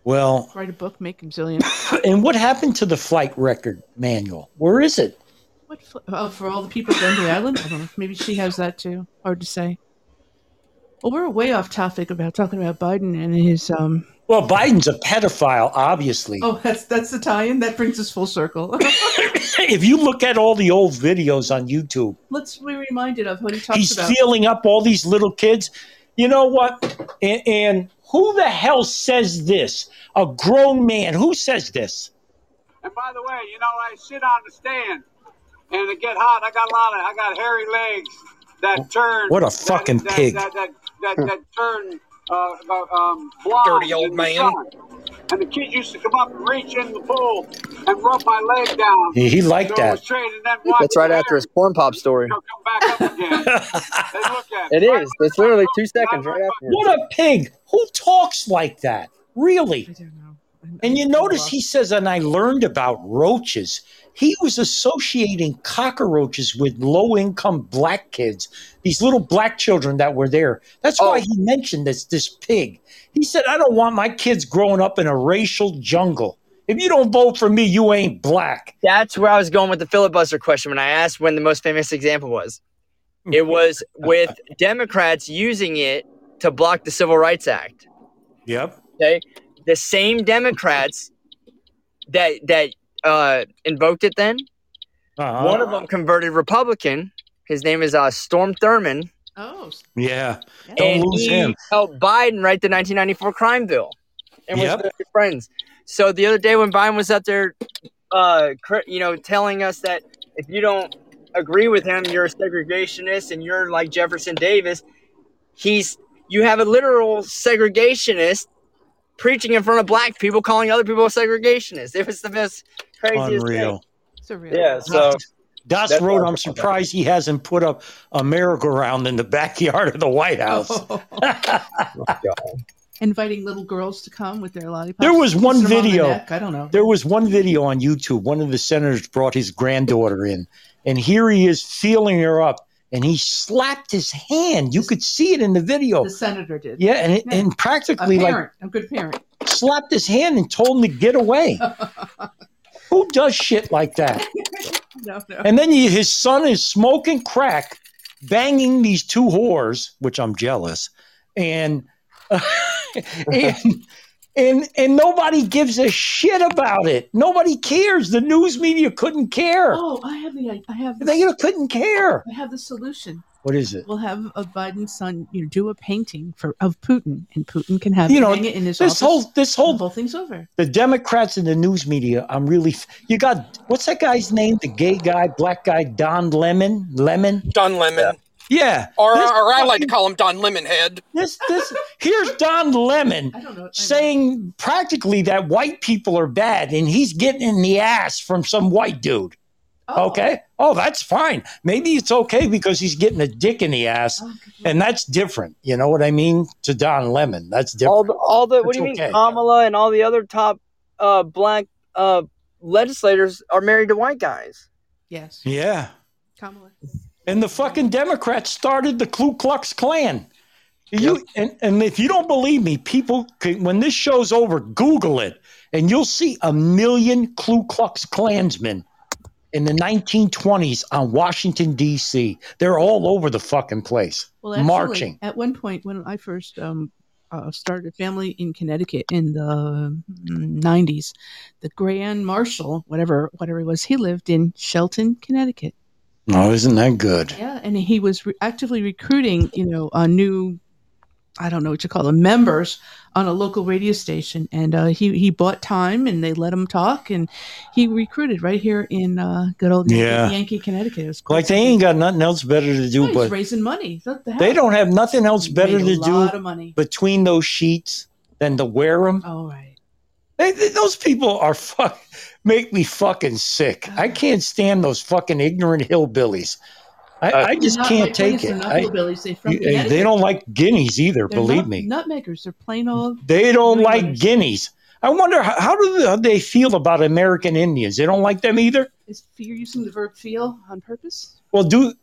Well, write a book, make a zillion. and what happened to the flight record manual? Where is it? what fl- oh, for all the people on the island? I don't know. Maybe she has that too. Hard to say. Well, we're way off topic about talking about Biden and his um. Well, Biden's a pedophile, obviously. Oh, that's that's the tie-in that brings us full circle. if you look at all the old videos on YouTube, Let's be reminded of what he talks he's about. feeling up all these little kids. You know what? And, and who the hell says this? A grown man. Who says this? And by the way, you know, I sit on the stand and it get hot. I got a lot of, I got hairy legs that turn. What a fucking that, pig. That, that, that, that, turn uh, uh, um, blonde. Dirty old in the man. sun. And the kid used to come up and reach in the pool and rub my leg down. He, he liked so that. straight, and then watch That's right after his porn pop story. it is. know, come back up again. They look at It Right, is. That's literally two seconds right right, afterwards. what a pig. Who talks like that? Really? I don't know. And you I'm notice he says, and I learned about roaches. He was associating cockroaches with low income black kids, these little black children that were there. That's why Oh. he mentioned this, this pig. He said, I don't want my kids growing up in a racial jungle. If you don't vote for me, you ain't black. That's where I was going with the filibuster question when I asked when the most famous example was. Hmm. It was with Democrats using it to block the Civil Rights Act. Yep. Okay, the same Democrats that that uh, invoked it then. Uh-huh. One of them converted Republican. His name is uh, Strom Thurmond. Oh, Yeah. yeah. Don't and lose he him. helped Biden write the 1994 crime bill, and was Yep. their friends. So the other day when Biden was up there, uh, you know, telling us that if you don't agree with him, you're a segregationist and you're like Jefferson Davis. He's you have a literal segregationist preaching in front of black people, calling other people a segregationist. It was the most craziest Unreal. It's a real. Yeah. So Das wrote, I'm surprised he hasn't put up a merry-go-round in the backyard of the White House. Oh. Inviting little girls to come with their lollipops. There was one kissing them on video. I don't know. There was one video on YouTube. One of the senators brought his granddaughter in, and here he is feeling her up, and he slapped his hand. You could see it in the video. the senator did. Yeah, and, it, Yeah. and A practically like a good parent. slapped his hand and told him to get away. Who does shit like that? No, no. And then he, his son is smoking crack, banging these two whores, which I'm jealous, and and and and nobody gives a shit about it. Nobody cares. The news media couldn't care. Oh, I have the I have the, They couldn't care. I have the solution. What is it? We'll have a Biden son, you know, do a painting for of Putin, and Putin can have You know, hang it in his this office. whole this whole whole thing's over. the Democrats and the news media. I'm really. You got what's that guy's name? The gay guy, black guy, Don Lemon. Lemon. Don Lemon, Yeah. or, This or I like to call him Don Lemonhead. This this here's Don Lemon I don't know. I know. saying practically that white people are bad, and he's getting in the ass from some white dude. Oh. Okay. Oh, that's fine. Maybe it's okay because he's getting a dick in the ass, Oh, and that's different. You know what I mean? To Don Lemon, that's all the all the what do you That's mean. Kamala and all the other top uh black uh legislators are married to white guys. yes, Yeah. Kamala. And the fucking Democrats started the Ku Klux Klan. You and, and if you don't believe me, people can, when this show's over, Google it, and you'll see a million Ku Klux Klansmen in the 1920s on Washington D.C. They're all over the fucking place, Well, actually, marching. At one point, when I first um, uh, started a family in Connecticut in the mm, '90s, the Grand Marshal, whatever whatever he was, he lived in Shelton, Connecticut. Oh, isn't that good? Yeah, and he was re- actively recruiting, you know, a new, I don't know what you call them, members on a local radio station, and uh, he he bought time, and they let him talk, and he recruited right here in uh, good old Yeah. Yankee, Connecticut. Like they ain't got nothing else better to do, he's but raising money. The they don't have nothing else better to do between those sheets than to wear them. All right. They, they- those people are fuck make me fucking sick. I can't stand those fucking ignorant hillbillies. I, Uh, I just can't take it. I, they're you- they don't like guineas either. They're believe nut- me, Nutmeggers. They're plain old. they don't Really like guineas. I wonder how, how do they feel about American Indians? They don't like them either. Is you're using the verb feel on purpose? Well, do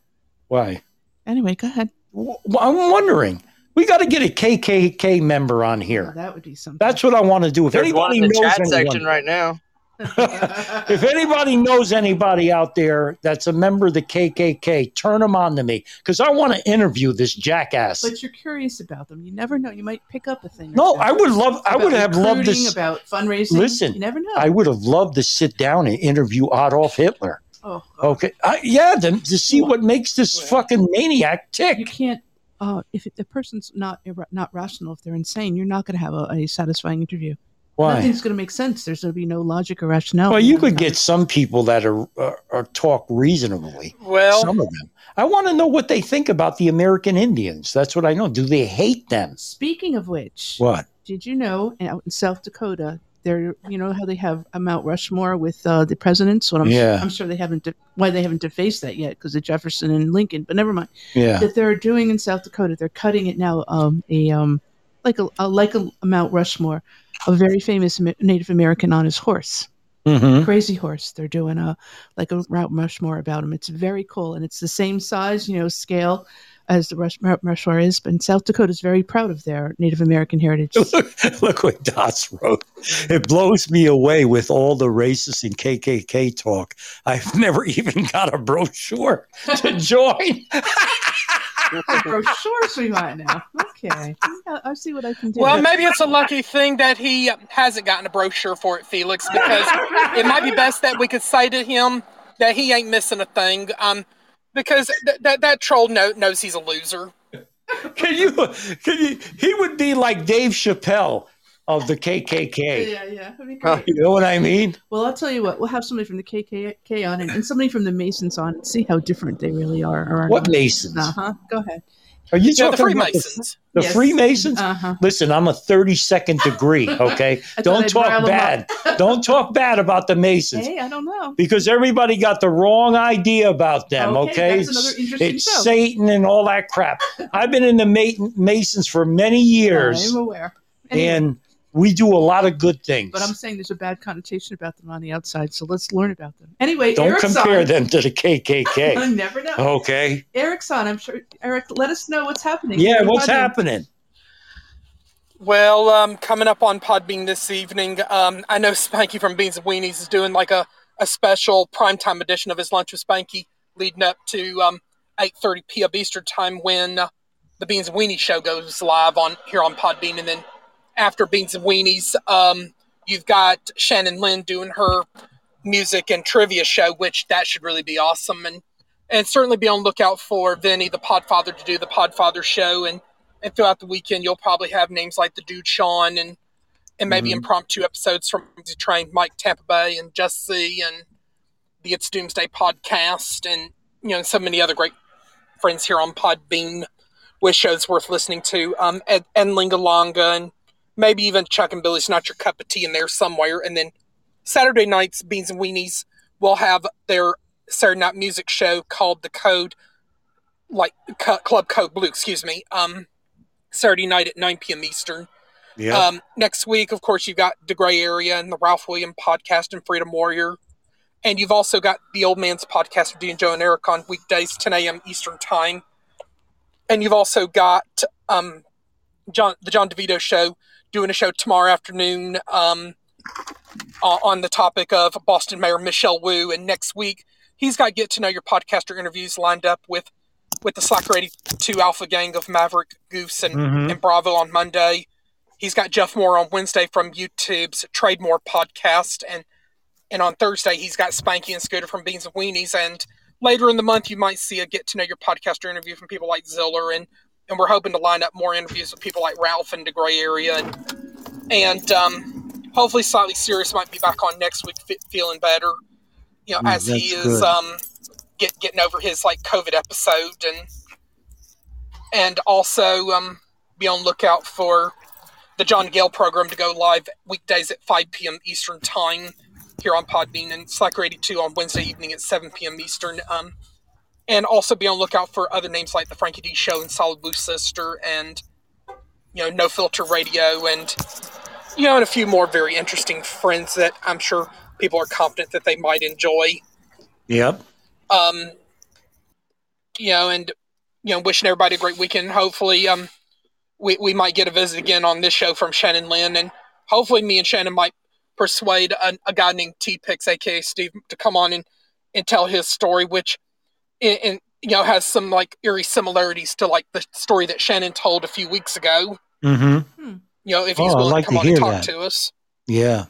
why? Anyway, go ahead. I'm wondering. We got to get a KKK member on Oh, here. that would be something. That's what I want to do. If There's one in the knows chat anyone, section right now. if anybody knows anybody out there that's a member of the KKK, turn them on to me because I want to interview this jackass. but you're curious about them. You never know. You might pick up a thing. No. I would love. I would have loved this. about fundraising. Listen, you never know. I would have loved to sit down and interview Adolf Hitler. oh, Okay, I, yeah, to, to see what makes this fucking maniac tick. you tick. can't. Uh, if the person's not ir- not rational, if they're insane, you're not going to have a, a satisfying interview. Why? Nothing's going to make sense. There's going to be no logic or rationale. Well, you could get some people that are, are, are talk reasonably. Well, Some of them. I want to know what they think about the American Indians. That's what I know. Do they hate them? Speaking of which, What? did you know out in South Dakota, there, you know how they have a Mount Rushmore with uh, the presidents? Well, I'm, Yeah. I'm sure they haven't. De- why they haven't defaced that yet? Because of Jefferson and Lincoln. But never mind. Yeah. That they're doing in South Dakota, they're cutting it now. Um, a um, like a, a like a, Mount Rushmore, a very famous Native American on his horse, Mm-hmm. crazy horse. They're doing a like a Mount Rushmore about him. It's very cool, and it's the same size, you know, scale as the Rush, Mount Rushmore is. But South Dakota is very proud of their Native American heritage. Look what Dots wrote. It blows me away with all the racist and KKK talk. I've never even got a brochure to join. brochures we might now. Okay, I'll see what I can do. well, maybe it's a lucky thing that he uh, hasn't gotten a brochure for it, Felix, because it might be best that we could say to him that he ain't missing a thing. Um, because th- that that troll know- knows he's a loser. Can you? Can you? He would be like Dave Chappelle of the KKK. yeah, yeah. Huh. You know what I mean? Well, I'll tell you what. We'll have somebody from the KKK on and, and somebody from the Masons on and see how different they really are. Or What Masons? Uh huh. Go ahead. Are you Yeah, the talking about Freemasons. the, the Yes. Freemasons? Uh huh. Listen, I'm a 32nd degree. Okay, don't talk bad. don't talk bad about the Masons. Hey, I don't know. because everybody got the wrong idea about them. Okay, Okay, that's another it's, interesting it's show. Satan and all that crap. I've been in the Ma- Masons for many years, I'm aware. Anyway, and we do a lot of good things. but I'm saying there's a bad connotation about them on the outside, so let's learn about them. Anyway, Don't Eric's compare on. them to the KKK. I never know. Okay, Eric's on. I'm sure. Eric, let us know what's happening. yeah, What what's about happening? Well, um, coming up on Podbean this evening, um, I know Spanky from Beans and Weenies is doing like a, a special primetime edition of his Lunch with Spanky leading up to um, 8.30 p.m. Eastern Time when uh, the Beans and Weenies show goes live on here on Podbean. And then after Beans and Weenies, um, you've got Shannon Lynn doing her music and trivia show, which that should really be awesome. And and certainly be on lookout for Vinny, the Podfather, to do the Podfather show. And, and throughout the weekend, you'll probably have names like the Dude Sean and and maybe Mhm. impromptu episodes from the train Mike Tampa Bay and Just C and the It's Doomsday podcast and you know so many other great friends here on Podbean with shows worth listening to. Um, Ed, and Lingalonga and maybe even Chuck and Billy's Not Your Cup of Tea in there somewhere. And then Saturday nights, Beans and Weenies will have their Saturday night music show called The Code, like Club Code Blue, excuse me. Um, Saturday night at 9 p.m. Eastern. Yeah. Um, next week, of course, you've got The Gray Area and the Ralph William podcast and Freedom Warrior. And you've also got the Old Man's podcast with Dean Joe and Eric on weekdays, 10 a.m. Eastern Time. And you've also got um, John, the John DeVito Show doing a show tomorrow afternoon um, on the topic of Boston Mayor Michelle Wu. And next week, he's got Get to Know Your Podcaster interviews lined up with with the Slacker 82 Alpha Gang of Maverick, Goose, and, Mhm. and Bravo on Monday. He's got Jeff Moore on Wednesday from YouTube's Trade More podcast, and and on Thursday he's got Spanky and Scooter from Beans and Weenies. And later in the month, you might see a get to know your podcaster interview from people like Ziller, and and we're hoping to line up more interviews with people like Ralph and the Gray Area, and and um, hopefully slightly serious might be back on next week, fe- feeling better. You know, Mm, as he is um get getting over his like COVID episode, and and also um be on lookout for the John Gale program to go live weekdays at 5 p.m. Eastern Time here on Podbean and Slacker 82 on Wednesday evening at 7 p.m. Eastern. Um, and also be on lookout for other names like the Frankie D Show and Solid Blue Sister and you know No Filter Radio and you know and a few more very interesting friends that I'm sure people are confident that they might enjoy. Yep. Um, you know, and you know, wishing everybody a great weekend. Hopefully, um, we we might get a visit again on this show from Shannon Lynn, and hopefully, me and Shannon might persuade a, a guy named T Pix, aka Steve, to come on and and tell his story, which in, in you know has some like eerie similarities to like the story that Shannon told a few weeks ago. Mm-hmm. You know, if Oh, he's I'd willing like to come to on and talk that. to us. Yeah.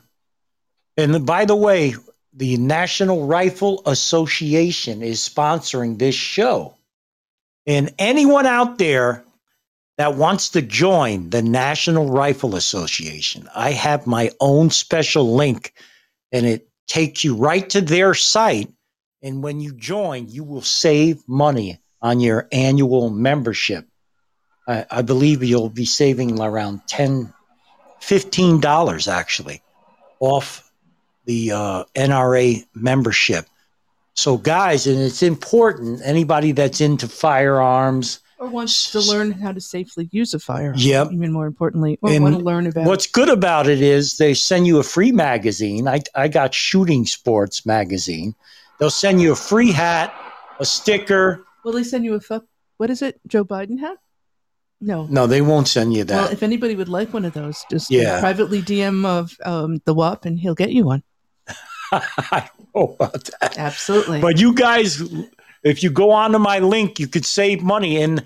And by the way, the National Rifle Association is sponsoring this show. And anyone out there that wants to join the National Rifle Association, I have my own special link and it takes you right to their site. And when you join, you will save money on your annual membership. I, I believe you'll be saving around 10 $15 actually off the uh, NRA membership. So, guys, and it's important, anybody that's into firearms, Or wants to learn how to safely use a firearm. Yep. Even more importantly, or And want to learn about what's good about it is they send you a free magazine. I, I got Shooting Sports magazine. They'll send you a free hat, a sticker. Will they send you a fu- what is it? Joe Biden hat? No. No, they won't send you Well, that. if anybody would like one of those, just Yeah. privately DM of um, the WAP and he'll get you one. I know about that. Absolutely. But you guys, if you go onto my link, you could save money. And,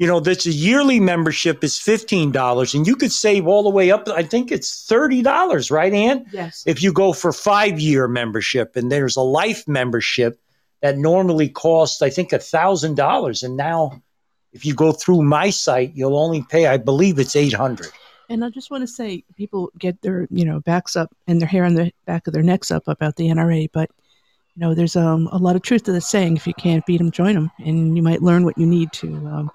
you know, this a yearly membership is $15 and you could save all the way up. I think it's $30, right, Ann? yes. If you go for five year membership and there's a life membership that normally costs, I think, $1,000. And now, if you go through my site, you'll only pay, I believe it's 800 And I just want to say, people get their you know backs up and their hair on the back of their necks up about the NRA, but you know there's um, a lot of truth to the saying: if you can't beat them, join them, and you might learn what you need to um,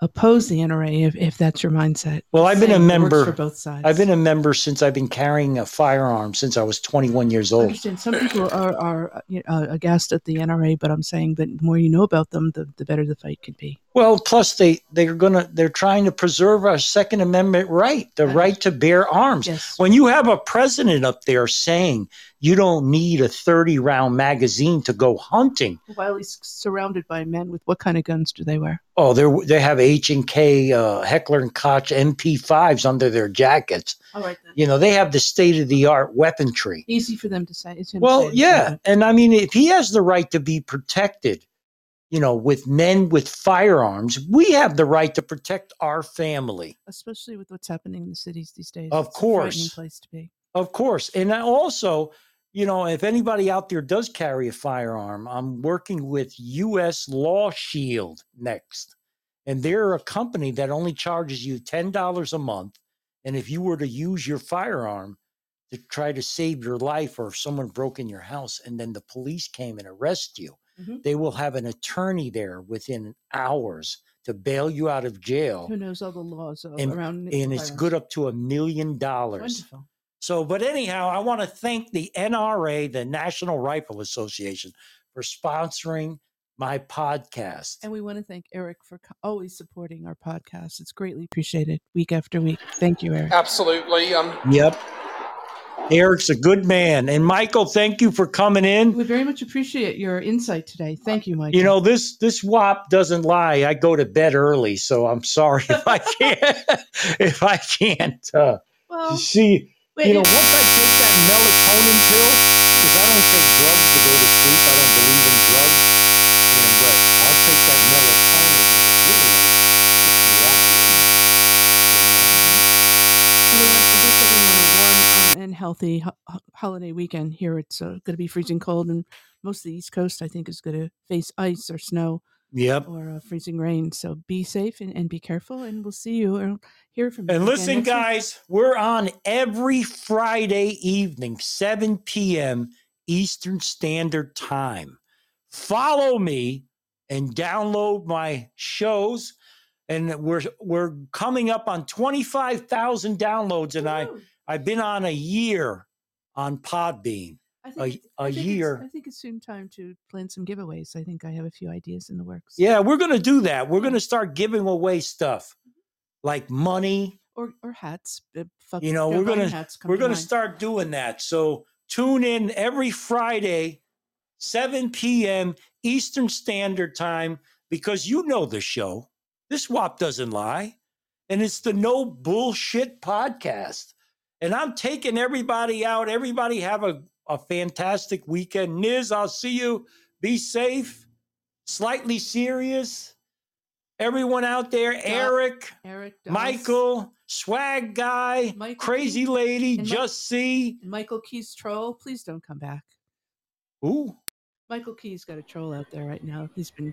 oppose the NRA if, if that's your mindset. Well, I've been a Saying that works member- for both sides. I've been a member since I've been carrying a firearm since I was 21 years I old. understand some people are are you know, aghast at the NRA, but I'm saying that the more you know about them, the, the better the fight could be. Well, plus they they're gonna they're trying to preserve our Second Amendment right, the Right. right to bear arms. Yes. When you have a president up there saying you don't need a 30 round magazine to go hunting, While he's surrounded by men with what kind of guns do they wear? oh, they they have H and K uh, Heckler and Koch MP5s under their jackets. All right then. You know, they have the state of the art weaponry. Easy for them to say. Well, saying yeah, and I mean, if he has the right to be protected, you know, with men with firearms, we have the right to protect our family. especially with what's happening in the cities these days. Of It's a course. place to be. Of course. And I also, you know, if anybody out there does carry a firearm, I'm working with US Law Shield next. And they're a company that only charges you $10 a month. And if you were to use your firearm to try to save your life or if someone broke in your house and then the police came and arrest you, Mhm. they will have an attorney there within hours to bail you out of jail. Who knows all the laws And- around And it's good up to a million dollars. Wonderful. So, but anyhow, I want to thank the NRA, the National Rifle Association, for sponsoring my podcast. And we want to thank Eric for co- always supporting our podcast. It's greatly appreciated week after week. Thank you, Eric. Absolutely. Um, Yep. Eric's a good man. And Michael, thank you for coming in. We very much appreciate your insight today. Thank you, Michael. You know, this this WAP doesn't lie. I go to bed early, so I'm sorry if I can't if I can't uh well, see wait, you know, once I take that melatonin pill, because I don't take drugs to go to sleep, I don't believe in drugs. And but I'll take that melatonin. It's really like puts me out. we want to wish a warm um, and healthy ho- holiday weekend. Here it's uh, going to be freezing cold, and most of the East Coast, I think, is going to face ice or snow Yep. or uh, freezing rain. So be safe and, and be careful, and we'll see you or hear from you. And listen, next week. guys, we're on every Friday evening, 7 p.m. Eastern Standard Time. Follow me and download my shows. And we're we're coming up on 25,000 downloads, and I I've been on a year on Podbean. I a- think, it's- a I think year. I think it's soon time to plan some giveaways. I think I have a few ideas in the works. Yeah, we're gonna do that. We're gonna start giving away stuff like money. Or or hats. uh, You know, we're gonna hats we're gonna start doing that. So tune in every Friday, 7 p.m. Eastern Standard Time, because you know the show. This WAP doesn't lie. And it's the no bullshit podcast. And I'm taking everybody out. Everybody have a, a fantastic weekend. Niz, I'll see you. Be safe. Slightly serious. Everyone out there, Eric, Eric, Michael, swag guy, Michael crazy Keith, lady, just see. Michael Keys troll. Please don't come back. Ooh, Michael Key's got a troll out there right now. He's been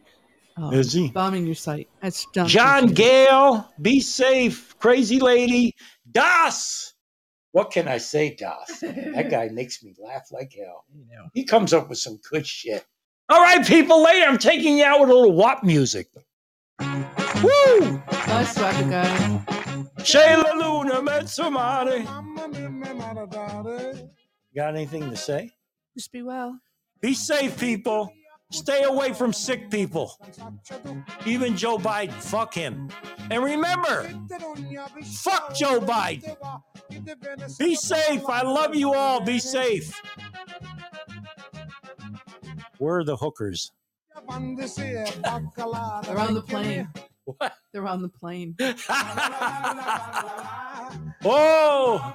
um, is he? bombing your site. That's John. John Gale, be safe, crazy lady. Das. What can I say, Das? That guy makes me laugh like hell. You. He comes up with some good shit. All right, people, later I'm taking you out with a little WAP music. Woo! Bye, swagger guy. Shayla Luna met somebody. Got anything to say? Just be well. Be safe, people. Stay away from sick people. Even Joe Biden, fuck him. And remember, fuck Joe Biden. Be safe. I love you all. Be safe. Where are the hookers? They're on the plane. What? They're on the plane. oh!